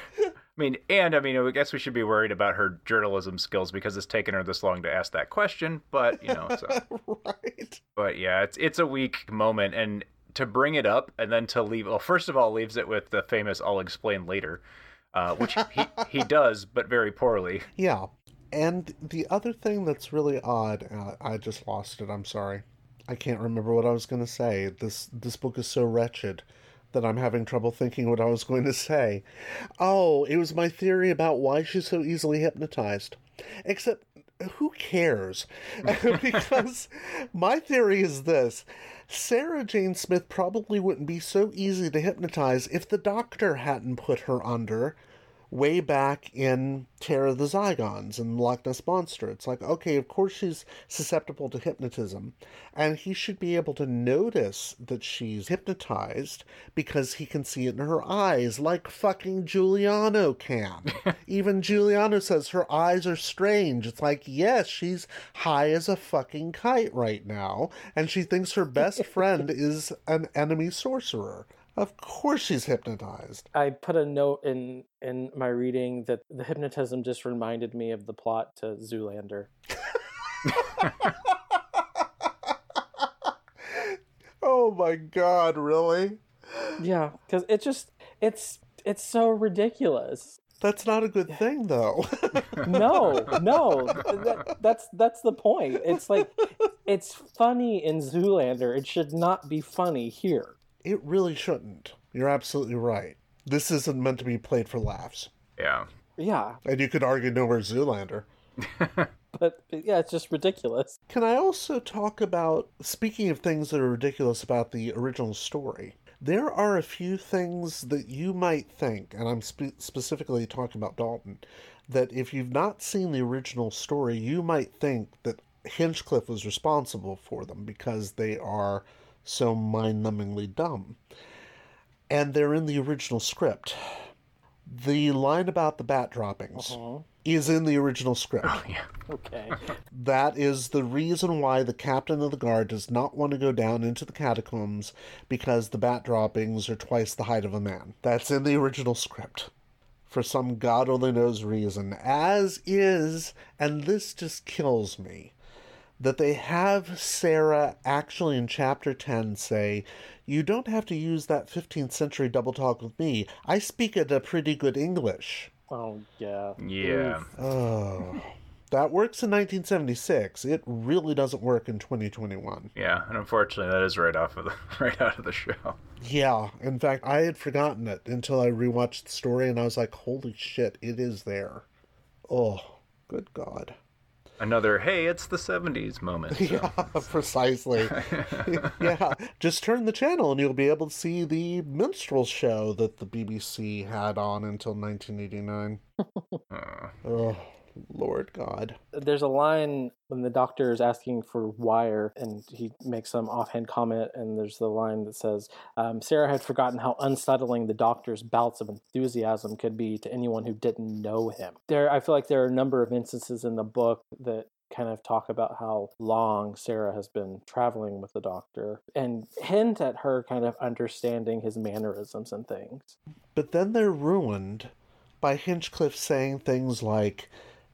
mean, and I mean, I guess we should be worried about her journalism skills because it's taken her this long to ask that question. But you know, so. right. But yeah, it's it's a weak moment, and to bring it up and then to leave. Well, first of all, leaves it with the famous "I'll explain later," uh, which he he does, but very poorly. Yeah. And the other thing that's really odd, uh, I just lost it. I'm sorry. I can't remember what I was going to say. This this book is so wretched that I'm having trouble thinking what I was going to say. Oh, it was my theory about why she's so easily hypnotized. Except, who cares? because my theory is this Sarah Jane Smith probably wouldn't be so easy to hypnotize if the doctor hadn't put her under way back in Terror of the Zygons and Loch Ness Monster. It's like, okay, of course she's susceptible to hypnotism, and he should be able to notice that she's hypnotized because he can see it in her eyes, like fucking Giuliano can. Even Giuliano says her eyes are strange. It's like, yes, she's high as a fucking kite right now, and she thinks her best friend is an enemy sorcerer. Of course she's hypnotized. I put a note in in my reading that the hypnotism just reminded me of the plot to Zoolander. oh my god, really? Yeah, cuz it just it's it's so ridiculous. That's not a good thing though. no, no. That, that's that's the point. It's like it's funny in Zoolander. It should not be funny here. It really shouldn't. You're absolutely right. This isn't meant to be played for laughs. Yeah. Yeah. And you could argue no more Zoolander. but yeah, it's just ridiculous. Can I also talk about, speaking of things that are ridiculous about the original story, there are a few things that you might think, and I'm spe- specifically talking about Dalton, that if you've not seen the original story, you might think that Hinchcliffe was responsible for them because they are so mind numbingly dumb. And they're in the original script. The line about the bat droppings uh-huh. is in the original script. Oh, yeah. Okay. that is the reason why the captain of the guard does not want to go down into the catacombs because the bat droppings are twice the height of a man. That's in the original script. For some God only knows reason. As is, and this just kills me, that they have Sarah actually in chapter 10 say, You don't have to use that 15th century double talk with me. I speak it a pretty good English. Oh, yeah. Yeah. Oh. That works in 1976. It really doesn't work in 2021. Yeah, and unfortunately, that is right off of the right out of the show. Yeah, in fact, I had forgotten it until I rewatched the story, and I was like, "Holy shit, it is there!" Oh, good God! Another hey, it's the '70s moment. So. Yeah, precisely. yeah, just turn the channel and you'll be able to see the minstrel show that the BBC had on until 1989. Uh. Lord God. There's a line when the doctor is asking for wire, and he makes some offhand comment, and there's the line that says, um, Sarah had forgotten how unsettling the doctor's bouts of enthusiasm could be to anyone who didn't know him. There, I feel like there are a number of instances in the book that kind of talk about how long Sarah has been traveling with the doctor and hint at her kind of understanding his mannerisms and things. But then they're ruined by Hinchcliffe saying things like,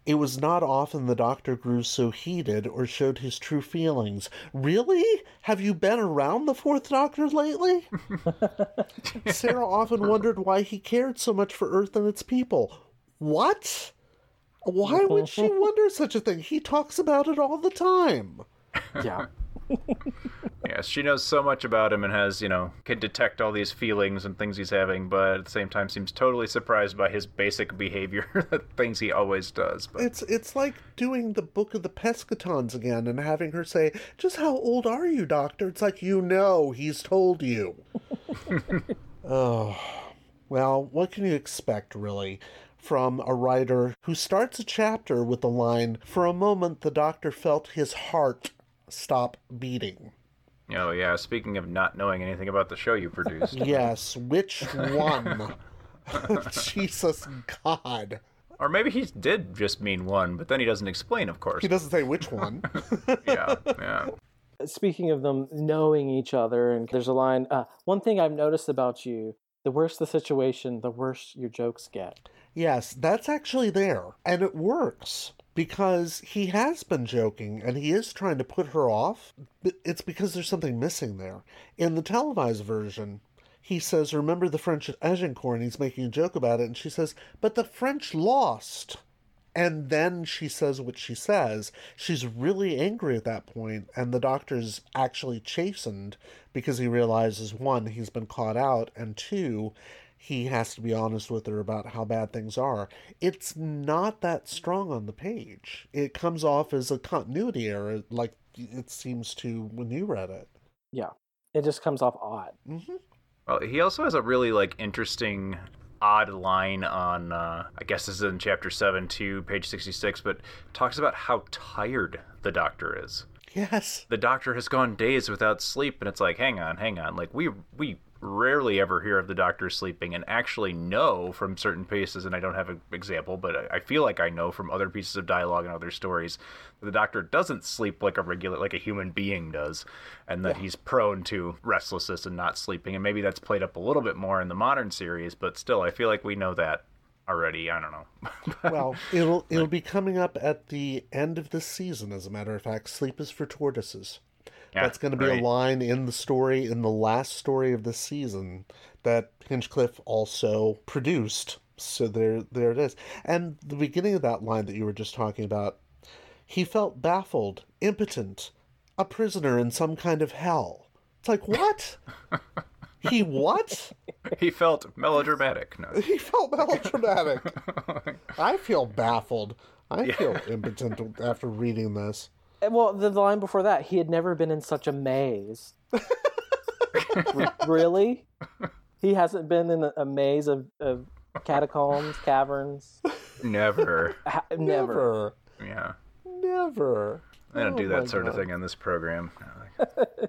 it was not often the doctor grew so heated or showed his true feelings. Really? Have you been around the fourth doctor lately? Sarah often wondered why he cared so much for Earth and its people. What? Why would she wonder such a thing? He talks about it all the time. Yeah. Yes, she knows so much about him and has, you know, can detect all these feelings and things he's having, but at the same time seems totally surprised by his basic behavior, the things he always does. But It's it's like doing the book of the Pescatons again and having her say, "Just how old are you, doctor?" It's like you know, he's told you. oh. Well, what can you expect really? from a writer who starts a chapter with the line, For a moment, the doctor felt his heart stop beating. Oh, yeah. Speaking of not knowing anything about the show you produced. yes, which one? Jesus God. Or maybe he did just mean one, but then he doesn't explain, of course. He doesn't say which one. yeah, yeah. Speaking of them knowing each other, and there's a line, uh, one thing I've noticed about you The worse the situation, the worse your jokes get. Yes, that's actually there. And it works because he has been joking and he is trying to put her off. It's because there's something missing there. In the televised version, he says, Remember the French at Agincourt? And he's making a joke about it. And she says, But the French lost. And then she says what she says. She's really angry at that point, and the doctor's actually chastened because he realizes one, he's been caught out, and two, he has to be honest with her about how bad things are. It's not that strong on the page. It comes off as a continuity error, like it seems to when you read it. Yeah, it just comes off odd. Mm-hmm. Well, he also has a really like interesting odd line on uh, I guess this is in chapter 7 too, page 66, but talks about how tired the doctor is. Yes. The doctor has gone days without sleep and it's like, hang on, hang on. Like we we rarely ever hear of the doctor sleeping and actually know from certain pieces and i don't have an example but i feel like i know from other pieces of dialogue and other stories that the doctor doesn't sleep like a regular like a human being does and that yeah. he's prone to restlessness and not sleeping and maybe that's played up a little bit more in the modern series but still i feel like we know that already i don't know. Well it'll it'll be coming up at the end of this season as a matter of fact. Sleep is for tortoises yeah, That's going to be right. a line in the story, in the last story of the season, that Hinchcliffe also produced. So there, there it is. And the beginning of that line that you were just talking about, he felt baffled, impotent, a prisoner in some kind of hell. It's like what? he what? He felt melodramatic. No. He felt melodramatic. I feel baffled. I yeah. feel impotent after reading this. Well, the line before that, he had never been in such a maze. really? He hasn't been in a maze of, of catacombs, caverns. Never. never. Never. Yeah. Never. I don't oh do that sort God. of thing on this program.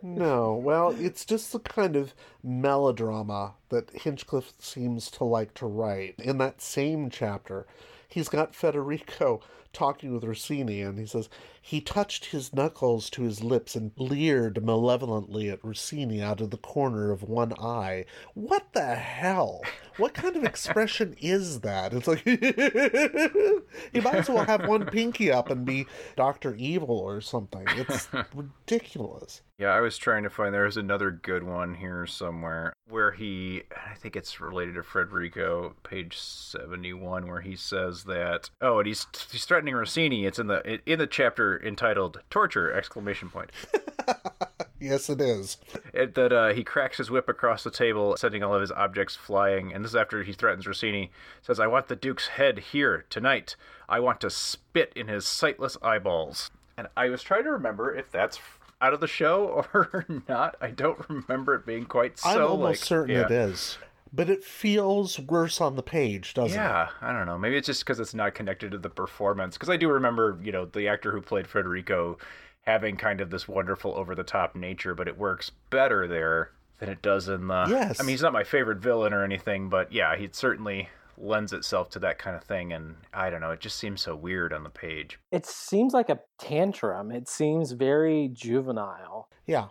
no, well, it's just the kind of melodrama that Hinchcliffe seems to like to write. In that same chapter, he's got Federico talking with Rossini, and he says, he touched his knuckles to his lips and leered malevolently at Rossini out of the corner of one eye. What the hell? What kind of expression is that? It's like he might as well have one pinky up and be Doctor Evil or something. It's ridiculous. Yeah, I was trying to find there's another good one here somewhere where he I think it's related to Federico, page 71 where he says that oh, and he's he's threatening Rossini. It's in the in the chapter entitled "Torture!" exclamation point. yes, it is. It, that uh, he cracks his whip across the table, sending all of his objects flying. And this is after he threatens Rossini. Says, "I want the Duke's head here tonight. I want to spit in his sightless eyeballs." And I was trying to remember if that's out of the show or not. I don't remember it being quite so. I'm almost like, certain yeah. it is but it feels worse on the page, doesn't yeah, it? Yeah, I don't know. Maybe it's just because it's not connected to the performance. Because I do remember, you know, the actor who played Federico having kind of this wonderful over the top nature, but it works better there than it does in the. Yes. I mean, he's not my favorite villain or anything, but yeah, he certainly lends itself to that kind of thing and i don't know it just seems so weird on the page it seems like a tantrum it seems very juvenile yeah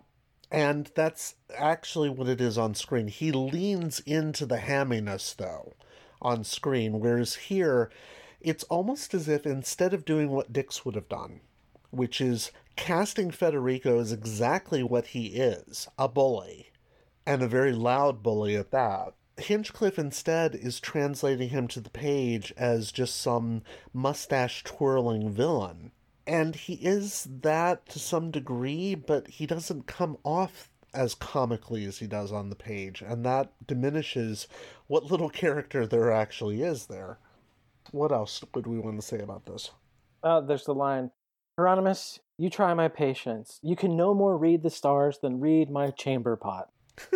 and that's actually what it is on screen. He leans into the hamminess, though, on screen, whereas here, it's almost as if instead of doing what Dicks would have done, which is casting Federico as exactly what he is a bully, and a very loud bully at that. Hinchcliffe instead is translating him to the page as just some mustache twirling villain and he is that to some degree, but he doesn't come off as comically as he does on the page, and that diminishes what little character there actually is there. What else would we want to say about this? Uh, there's the line Hieronymus, you try my patience. You can no more read the stars than read my chamber pot.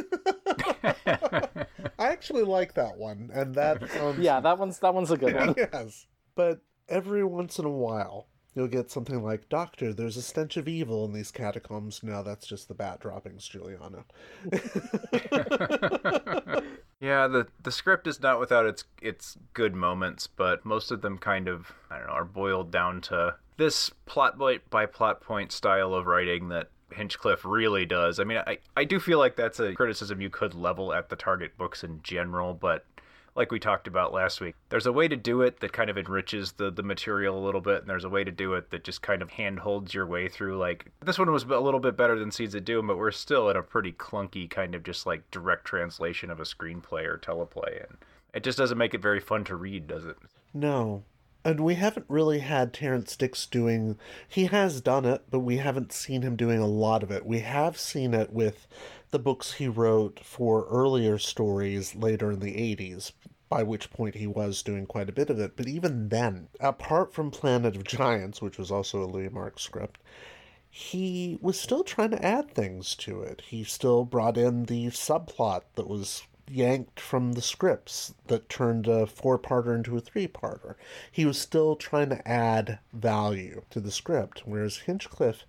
I actually like that one, and that sounds... yeah, that one's that one's a good one. yes, but every once in a while, you'll get something like, Doctor, there's a stench of evil in these catacombs. No, that's just the bat droppings, Juliana. yeah, the the script is not without its its good moments, but most of them kind of I don't know are boiled down to this plot point by plot point style of writing that Hinchcliffe really does. I mean, I, I do feel like that's a criticism you could level at the Target books in general, but like we talked about last week, there's a way to do it that kind of enriches the, the material a little bit, and there's a way to do it that just kind of handholds your way through. Like, this one was a little bit better than Seeds of Doom, but we're still at a pretty clunky kind of just like direct translation of a screenplay or teleplay, and it just doesn't make it very fun to read, does it? No. And we haven't really had Terrence Dicks doing. He has done it, but we haven't seen him doing a lot of it. We have seen it with the books he wrote for earlier stories later in the 80s, by which point he was doing quite a bit of it. But even then, apart from Planet of Giants, which was also a Louis Mark script, he was still trying to add things to it. He still brought in the subplot that was yanked from the scripts that turned a four parter into a three parter. He was still trying to add value to the script, whereas Hinchcliffe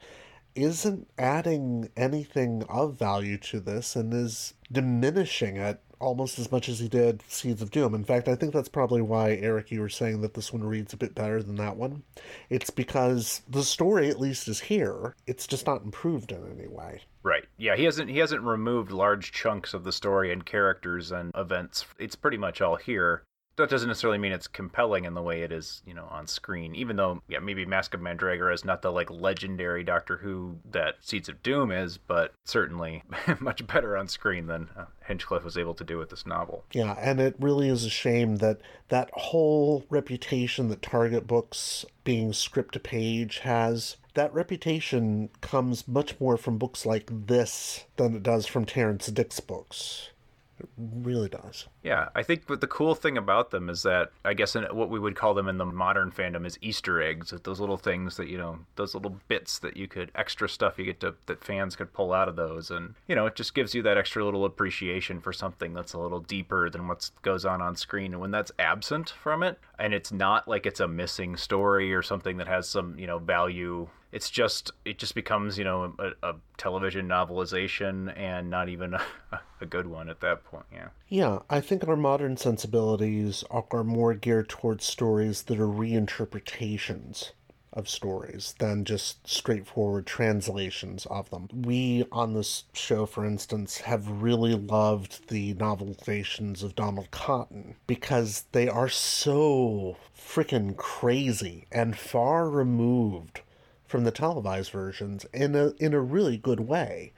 isn't adding anything of value to this and is diminishing it almost as much as he did Seeds of Doom. In fact, I think that's probably why, Eric, you were saying that this one reads a bit better than that one. It's because the story, at least, is here. It's just not improved in any way. Right. Yeah, he hasn't he hasn't removed large chunks of the story and characters and events. It's pretty much all here. That doesn't necessarily mean it's compelling in the way it is, you know, on screen. Even though, yeah, maybe Masque of Mandragora is not the like legendary Doctor Who that Seeds of Doom is, but certainly much better on screen than uh, Hinchcliffe was able to do with this novel. Yeah, and it really is a shame that that whole reputation that Target Books being script to page has that reputation comes much more from books like this than it does from Terrence Dicks books. It really does. Yeah, I think the cool thing about them is that I guess in, what we would call them in the modern fandom is Easter eggs, those little things that you know, those little bits that you could extra stuff you get to that fans could pull out of those, and you know, it just gives you that extra little appreciation for something that's a little deeper than what goes on on screen. And when that's absent from it, and it's not like it's a missing story or something that has some you know value it's just it just becomes you know a, a television novelization and not even a, a, good one at that point yeah yeah i think our modern sensibilities are more geared towards stories that are reinterpretations of stories than just straightforward translations of them. We on this show, for instance, have really loved the novelizations of Donald Cotton because they are so freaking crazy and far removed from the televised versions in a in a really good way.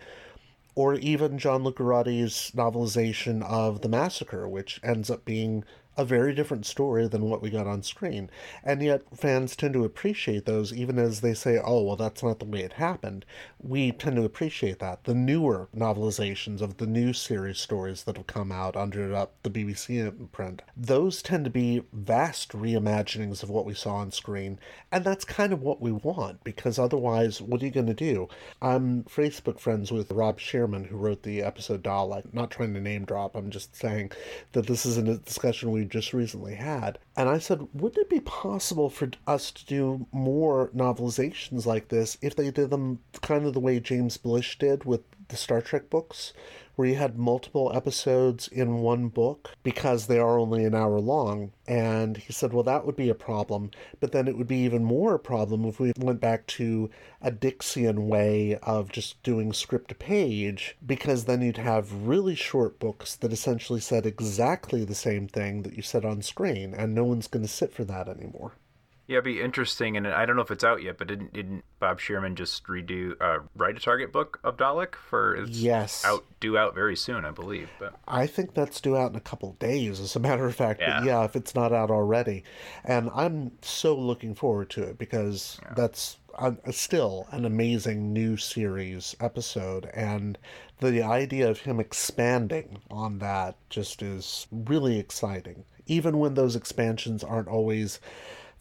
Or even John Lucarotti's novelization of The Massacre, which ends up being a very different story than what we got on screen. And yet, fans tend to appreciate those, even as they say, oh, well, that's not the way it happened. We tend to appreciate that. The newer novelizations of the new series stories that have come out under the BBC imprint, those tend to be vast reimaginings of what we saw on screen. And that's kind of what we want, because otherwise, what are you going to do? I'm Facebook friends with Rob Shearman, who wrote the episode Dalek. Not trying to name drop, I'm just saying that this is a discussion we just recently had. And I said, wouldn't it be possible for us to do more novelizations like this if they did them kind of the way James Blish did with the Star Trek books, where you had multiple episodes in one book because they are only an hour long. And he said, well, that would be a problem. But then it would be even more a problem if we went back to a Dixian way of just doing script to page, because then you'd have really short books that essentially said exactly the same thing that you said on screen, and no one's going to sit for that anymore. Yeah, it'd be interesting, and I don't know if it's out yet, but didn't didn't Bob Shearman just redo uh, write a Target book of Dalek for it's yes out due out very soon, I believe. But I think that's due out in a couple days, as a matter of fact. Yeah. But yeah, if it's not out already, and I'm so looking forward to it because yeah. that's a, still an amazing new series episode, and the idea of him expanding on that just is really exciting. Even when those expansions aren't always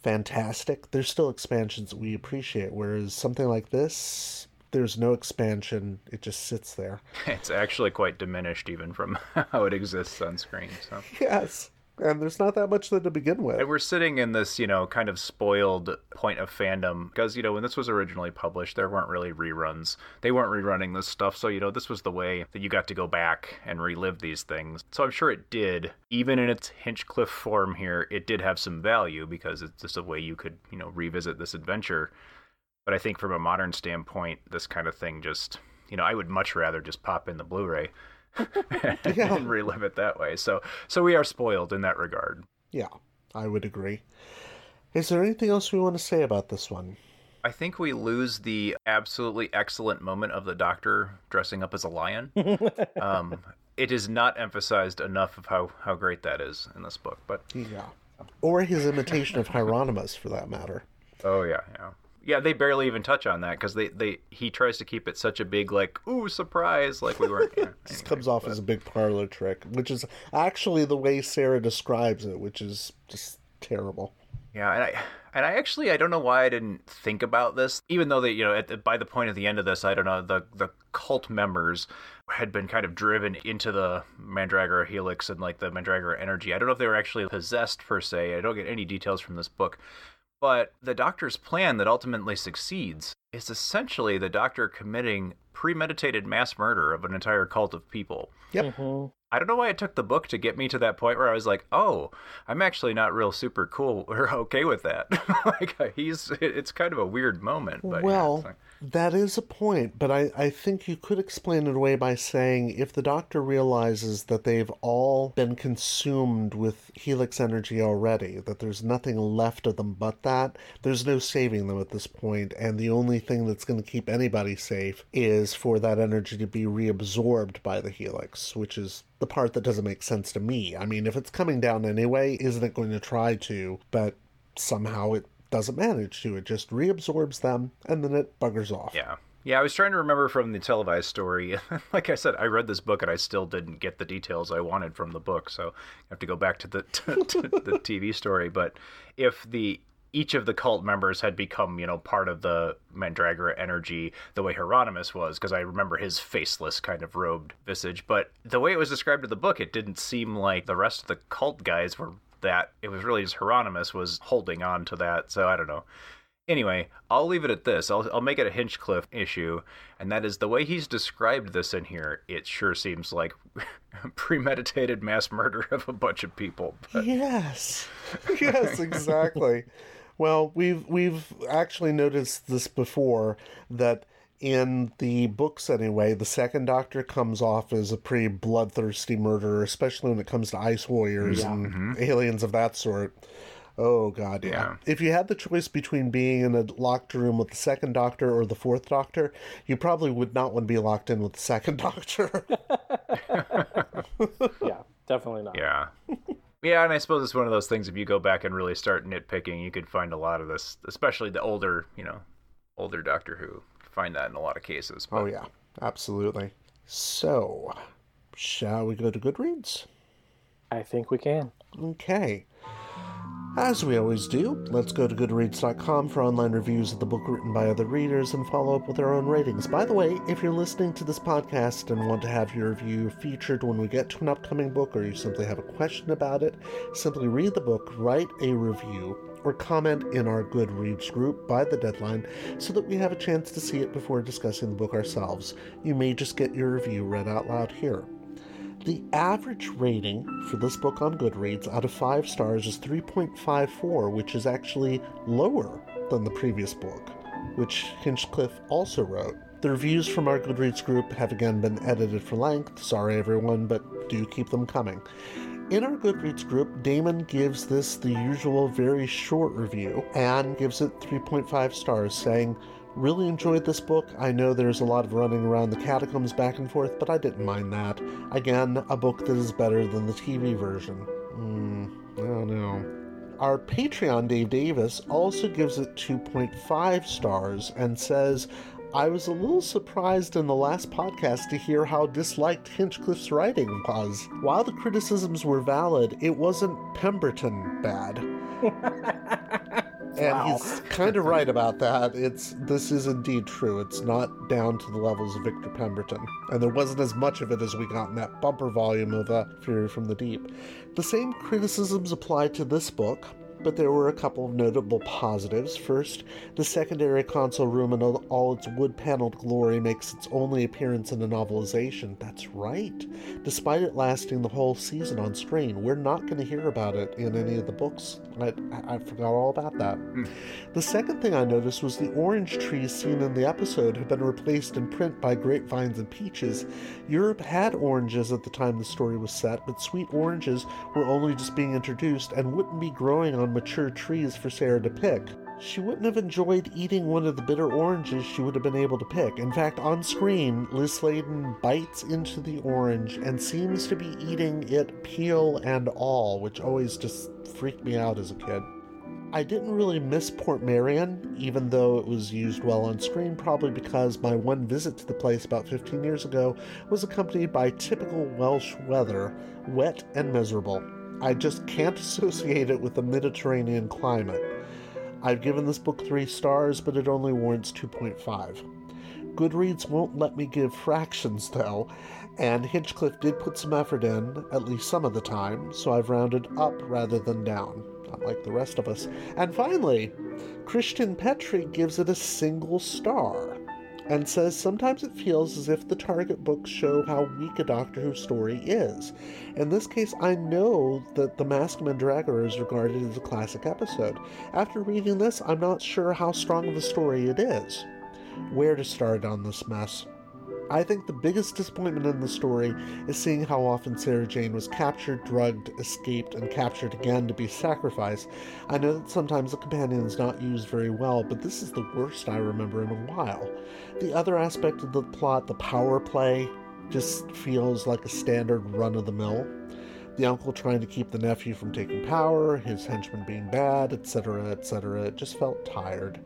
fantastic, there's still expansions we appreciate. Whereas something like this, there's no expansion; it just sits there. It's actually quite diminished, even from how it exists on screen. So yes, and there's not that much there to begin with. And we're sitting in this, you know, kind of spoiled point of fandom because, you know, when this was originally published, there weren't really reruns. They weren't rerunning this stuff. So, you know, this was the way that you got to go back and relive these things. So I'm sure it did, even in its Hinchcliffe form here, it did have some value because it's just a way you could, you know, revisit this adventure. But I think from a modern standpoint, this kind of thing just, you know, I would much rather just pop in the Blu-ray and relive it that way. So, so we are spoiled in that regard. Yeah, I would agree. Is there anything else we want to say about this one? I think we lose the absolutely excellent moment of the doctor dressing up as a lion. um, it is not emphasized enough of how, how great that is in this book. But yeah, or his imitation of Hieronymus, for that matter. Oh yeah, yeah, yeah. They barely even touch on that because they, they he tries to keep it such a big like ooh surprise like we weren't. This anyway, comes off but... as a big parlor trick, which is actually the way Sarah describes it, which is just terrible. Yeah, and I and I actually I don't know why I didn't think about this, even though they you know at by the point at the end of this I don't know the the cult members had been kind of driven into the Mandragora helix and like the Mandragora energy. I don't know if they were actually possessed per se. I don't get any details from this book, but the Doctor's plan that ultimately succeeds is essentially the Doctor committing premeditated mass murder of an entire cult of people. Yep. Mm-hmm. I don't know why it took the book to get me to that point where I was like, "Oh, I'm actually not real super cool or okay with that." like he's, it's kind of a weird moment. But well, yeah, like... that is a point, but I, I think you could explain it away by saying if the Doctor realizes that they've all been consumed with Helix energy already, that there's nothing left of them but that, there's no saving them at this point, and the only thing that's going to keep anybody safe is for that energy to be reabsorbed by the Helix, which is the part that doesn't make sense to me. I mean, if it's coming down anyway, isn't it going to try to? But somehow it doesn't manage to. It just reabsorbs them and then it buggers off. Yeah. Yeah, I was trying to remember from the televised story. like I said, I read this book and I still didn't get the details I wanted from the book, so I have to go back to the the TV story. But if the each of the cult members had become, you know, part of the Mandragora energy the way Hieronymus was, because I remember his faceless kind of robed visage. But the way it was described in the book, it didn't seem like the rest of the cult guys were that. It was really just Hieronymus was holding on to that. So I don't know. Anyway, I'll leave it at this. I'll, I'll make it a Hinchcliffe issue, and that is the way he's described this in here. It sure seems like premeditated mass murder of a bunch of people. But... Yes, yes, exactly. Well, we've we've actually noticed this before that in the books anyway, the second Doctor comes off as a pretty bloodthirsty murderer, especially when it comes to ice warriors yeah. and mm-hmm. aliens of that sort. Oh god, yeah. yeah. If you had the choice between being in a locked room with the second Doctor or the fourth Doctor, you probably would not want to be locked in with the second Doctor. yeah, definitely not. Yeah. Yeah, and I suppose it's one of those things. If you go back and really start nitpicking, you could find a lot of this, especially the older, you know, older Doctor Who. Find that in a lot of cases. Oh, but... Oh yeah, absolutely. So, shall we go to Goodreads? I think we can. Okay. As we always do, let's go to Goodreads.com for online reviews of the book written by other readers and follow up with our own ratings. By the way, if you're listening to this podcast and want to have your review featured when we get to an upcoming book, or you simply have a question about it, simply read the book, write a review, or comment in our Goodreads group by the deadline so that we have a chance to see it before discussing the book ourselves. You may just get your review read out loud here. The average rating for this book on Goodreads out of 5 stars is 3.54, which is actually lower than the previous book, which Hinchcliffe also wrote. The reviews from our Goodreads group have again been edited for length. Sorry, everyone, but do keep them coming. In our Goodreads group, Damon gives this the usual very short review and gives it 3.5 stars, saying, Really enjoyed this book. I know there's a lot of running around the catacombs back and forth, but I didn't mind that. Again, a book that is better than the TV version. Hmm, I don't know. Our Patreon, Dave Davis, also gives it 2.5 stars and says, I was a little surprised in the last podcast to hear how disliked Hinchcliffe's writing was. While the criticisms were valid, it wasn't Pemberton bad. and wow. he's kind of right about that. It's this is indeed true. It's not down to the levels of Victor Pemberton, and there wasn't as much of it as we got in that bumper volume of uh, Fury from the Deep. The same criticisms apply to this book. But there were a couple of notable positives. First, the secondary console room in all its wood paneled glory makes its only appearance in the novelization. That's right. Despite it lasting the whole season on screen, we're not going to hear about it in any of the books. I, I forgot all about that. Hmm. The second thing I noticed was the orange trees seen in the episode have been replaced in print by grapevines and peaches. Europe had oranges at the time the story was set, but sweet oranges were only just being introduced and wouldn't be growing on mature trees for Sarah to pick. She wouldn't have enjoyed eating one of the bitter oranges she would have been able to pick. In fact, on screen, Liz Sladen bites into the orange and seems to be eating it peel and all, which always just freaked me out as a kid. I didn't really miss Portmeirion, even though it was used well on screen, probably because my one visit to the place about 15 years ago was accompanied by typical Welsh weather, wet and miserable. I just can't associate it with the Mediterranean climate. I've given this book three stars, but it only warrants 2.5. Goodreads won't let me give fractions, though, and Hinchcliffe did put some effort in, at least some of the time, so I've rounded up rather than down, not like the rest of us. And finally, Christian Petri gives it a single star and says sometimes it feels as if the target books show how weak a Doctor Who story is. In this case, I know that The Masque of Mandragora is regarded as a classic episode. After reading this, I'm not sure how strong of a story it is. Where to start on this mess? I think the biggest disappointment in the story is seeing how often Sarah Jane was captured, drugged, escaped, and captured again to be sacrificed. I know that sometimes the companion is not used very well, but this is the worst I remember in a while. The other aspect of the plot, the power play, just feels like a standard run of the mill. The uncle trying to keep the nephew from taking power, his henchmen being bad, etc., etc. It just felt tired.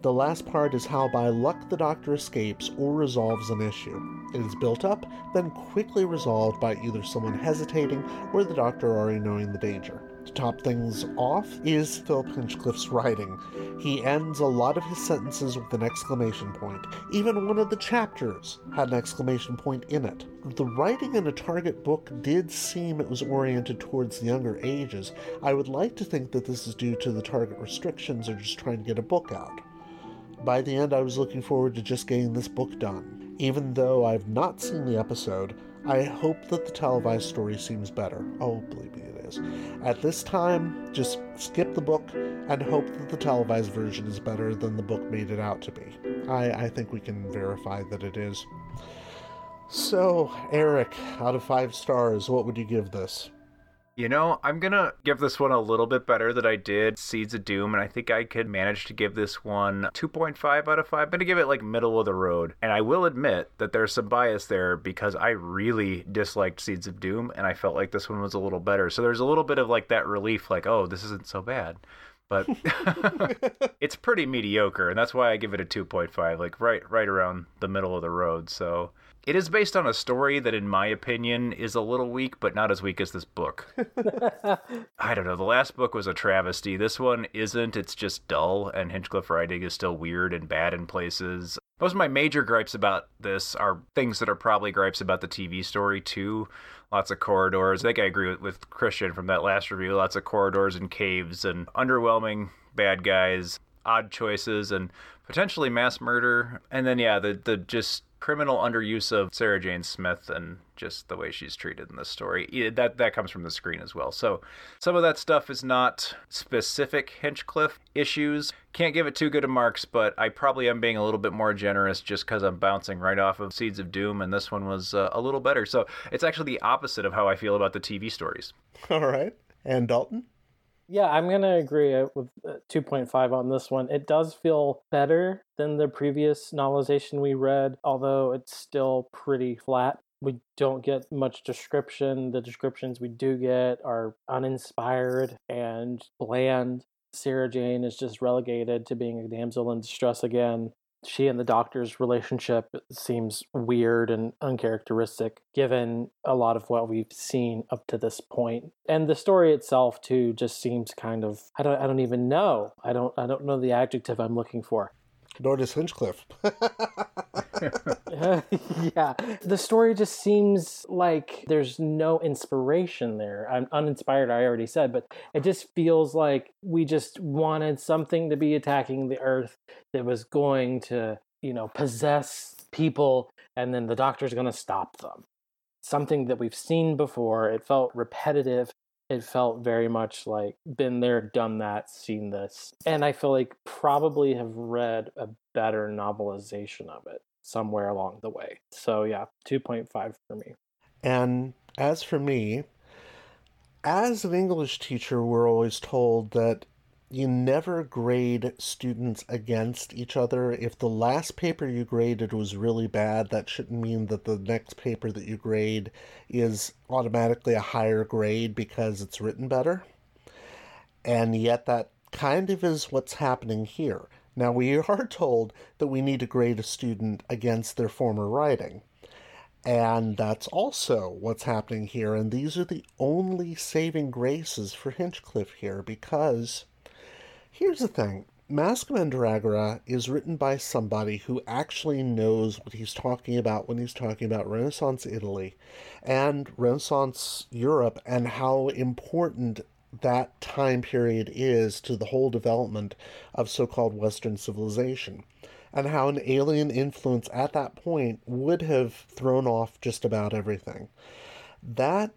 The last part is how by luck the doctor escapes or resolves an issue. It is built up, then quickly resolved by either someone hesitating or the doctor already knowing the danger. To top things off is Philip Hinchcliffe's writing. He ends a lot of his sentences with an exclamation point. Even one of the chapters had an exclamation point in it. The writing in a target book did seem it was oriented towards the younger ages. I would like to think that this is due to the target restrictions or just trying to get a book out. By the end, I was looking forward to just getting this book done. Even though I've not seen the episode, I hope that the televised story seems better. Oh, believe me, it is. At this time, just skip the book and hope that the televised version is better than the book made it out to be. I, I think we can verify that it is. So, Eric, out of five stars, what would you give this? You know, I'm gonna give this one a little bit better than I did Seeds of Doom, and I think I could manage to give this one 2.5 out of 5. I'm gonna give it like middle of the road. And I will admit that there's some bias there because I really disliked Seeds of Doom, and I felt like this one was a little better. So there's a little bit of like that relief, like, oh, this isn't so bad. But it's pretty mediocre, and that's why I give it a 2.5, like right right around the middle of the road. So it is based on a story that, in my opinion, is a little weak, but not as weak as this book. I don't know. The last book was a travesty. This one isn't. It's just dull, and Hinchcliffe writing is still weird and bad in places. Most of my major gripes about this are things that are probably gripes about the TV story, too. Lots of corridors. I think I agree with, with Christian from that last review. Lots of corridors and caves and underwhelming bad guys, odd choices, and potentially mass murder. And then, yeah, the, the just criminal underuse of Sarah Jane Smith and just the way she's treated in this story. That that comes from the screen as well. So some of that stuff is not specific Hinchcliffe issues. Can't give it too good of marks, but I probably am being a little bit more generous just because I'm bouncing right off of Seeds of Doom, and this one was uh, a little better. So it's actually the opposite of how I feel about the TV stories. All right. And Dalton? Yeah, I'm going to agree uh, with 2.5 on this one. It does feel better than the previous novelization we read, although it's still pretty flat. We don't get much description. The descriptions we do get are uninspired and bland. Sarah Jane is just relegated to being a damsel in distress again she and the doctor's relationship seems weird and uncharacteristic given a lot of what we've seen up to this point. And the story itself too just seems kind of i don't i don't even know. I don't i don't know the adjective i'm looking for. Nor does hinchcliffe yeah, the story just seems like there's no inspiration there. I'm uninspired, I already said, but it just feels like we just wanted something to be attacking the earth that was going to, you know, possess people, and then the doctor's going to stop them. Something that we've seen before. It felt repetitive. It felt very much like been there, done that, seen this. And I feel like probably have read a better novelization of it somewhere along the way. So yeah, 2.5 for me. And as for me, as an English teacher, we're always told that you never grade students against each other. If the last paper you graded was really bad, that shouldn't mean that the next paper that you grade is automatically a higher grade because it's written better. And yet, that kind of is what's happening here. Now, we are told that we need to grade a student against their former writing. And that's also what's happening here. And these are the only saving graces for Hinchcliffe here because here's the thing Masque of Mandragora is written by somebody who actually knows what he's talking about when he's talking about Renaissance Italy and Renaissance Europe and how important that time period is to the whole development of so called Western civilization, and how an alien influence at that point would have thrown off just about everything. That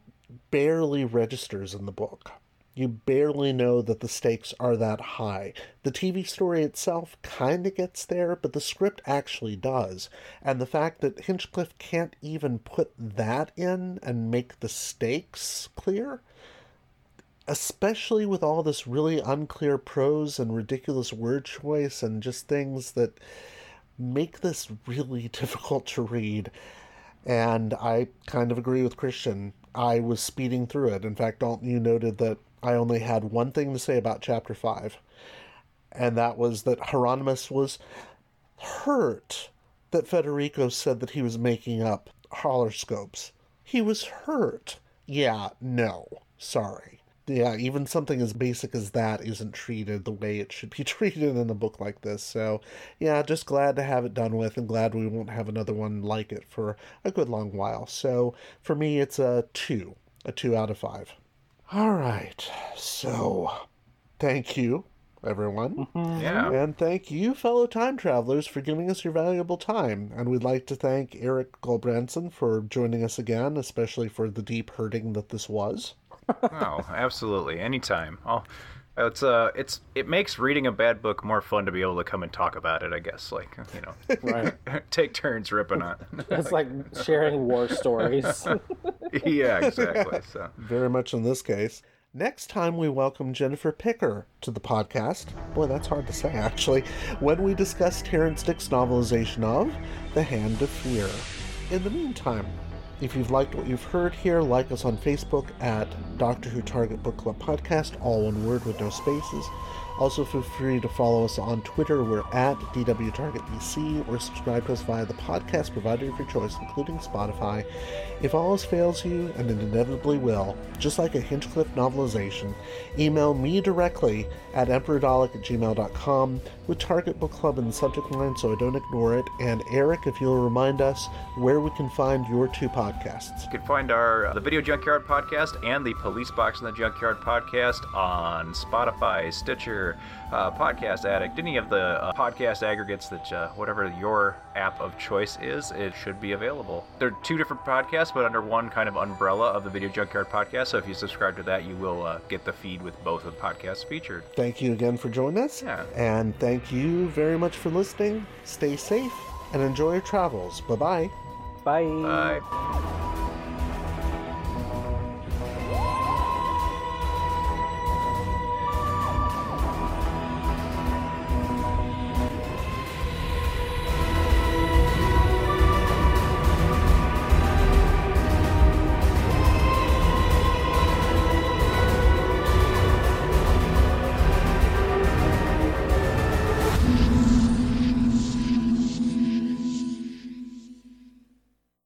barely registers in the book. You barely know that the stakes are that high. The TV story itself kind of gets there, but the script actually does. And the fact that Hinchcliffe can't even put that in and make the stakes clear especially with all this really unclear prose and ridiculous word choice and just things that make this really difficult to read. And I kind of agree with Christian. I was speeding through it. In fact, Dalton, you noted that I only had one thing to say about chapter 5, and that was that Hieronymus was hurt that Federico said that he was making up horoscopes. He was hurt. Yeah, no, sorry yeah, even something as basic as that isn't treated the way it should be treated in a book like this. So, yeah, just glad to have it done with and glad we won't have another one like it for a good long while. So, for me, it's a two, a two out of five. All right, so thank you, everyone. Mm-hmm. Yeah. And thank you, fellow time travelers, for giving us your valuable time. And we'd like to thank Eric Goldbranson for joining us again, especially for the deep hurting that this was oh, absolutely. Anytime. Oh, it's uh, it's it makes reading a bad book more fun to be able to come and talk about it. I guess, like you know, right? take turns ripping on. it. It's like sharing war stories. yeah, exactly. So very much in this case. Next time, we welcome Jennifer Picker to the podcast. Boy, that's hard to say, actually. When we discuss Terrance Dicks's novelization of The Hand of Fear. In the meantime, if you've liked what you've heard here, like us on Facebook at Doctor Who Target Book Club Podcast, all one word with no spaces. Also, feel free to follow us on Twitter. We're at DWTargetBC or subscribe to us via the podcast provider of your choice, including Spotify. If all else fails you, and it inevitably will, just like a Hinchcliffe novelization, email me directly at emperordalek at gmail.com with Target Book Club in the subject line so I don't ignore it. And Eric, if you'll remind us where we can find your two podcasts. You can find our uh, the Video Junkyard podcast and the Police Box in the Junkyard podcast on Spotify, Stitcher, uh, Podcast Addict, any of the uh, podcast aggregates that uh, whatever your app of choice is, it should be available. They're two different podcasts, but under one kind of umbrella of the Video Junkyard podcast. So if you subscribe to that, you will uh, get the feed with both of the podcasts featured. Thank you again for joining us. Yeah. And thank you very much for listening. Stay safe and enjoy your travels. Bye-bye. Bye. Bye.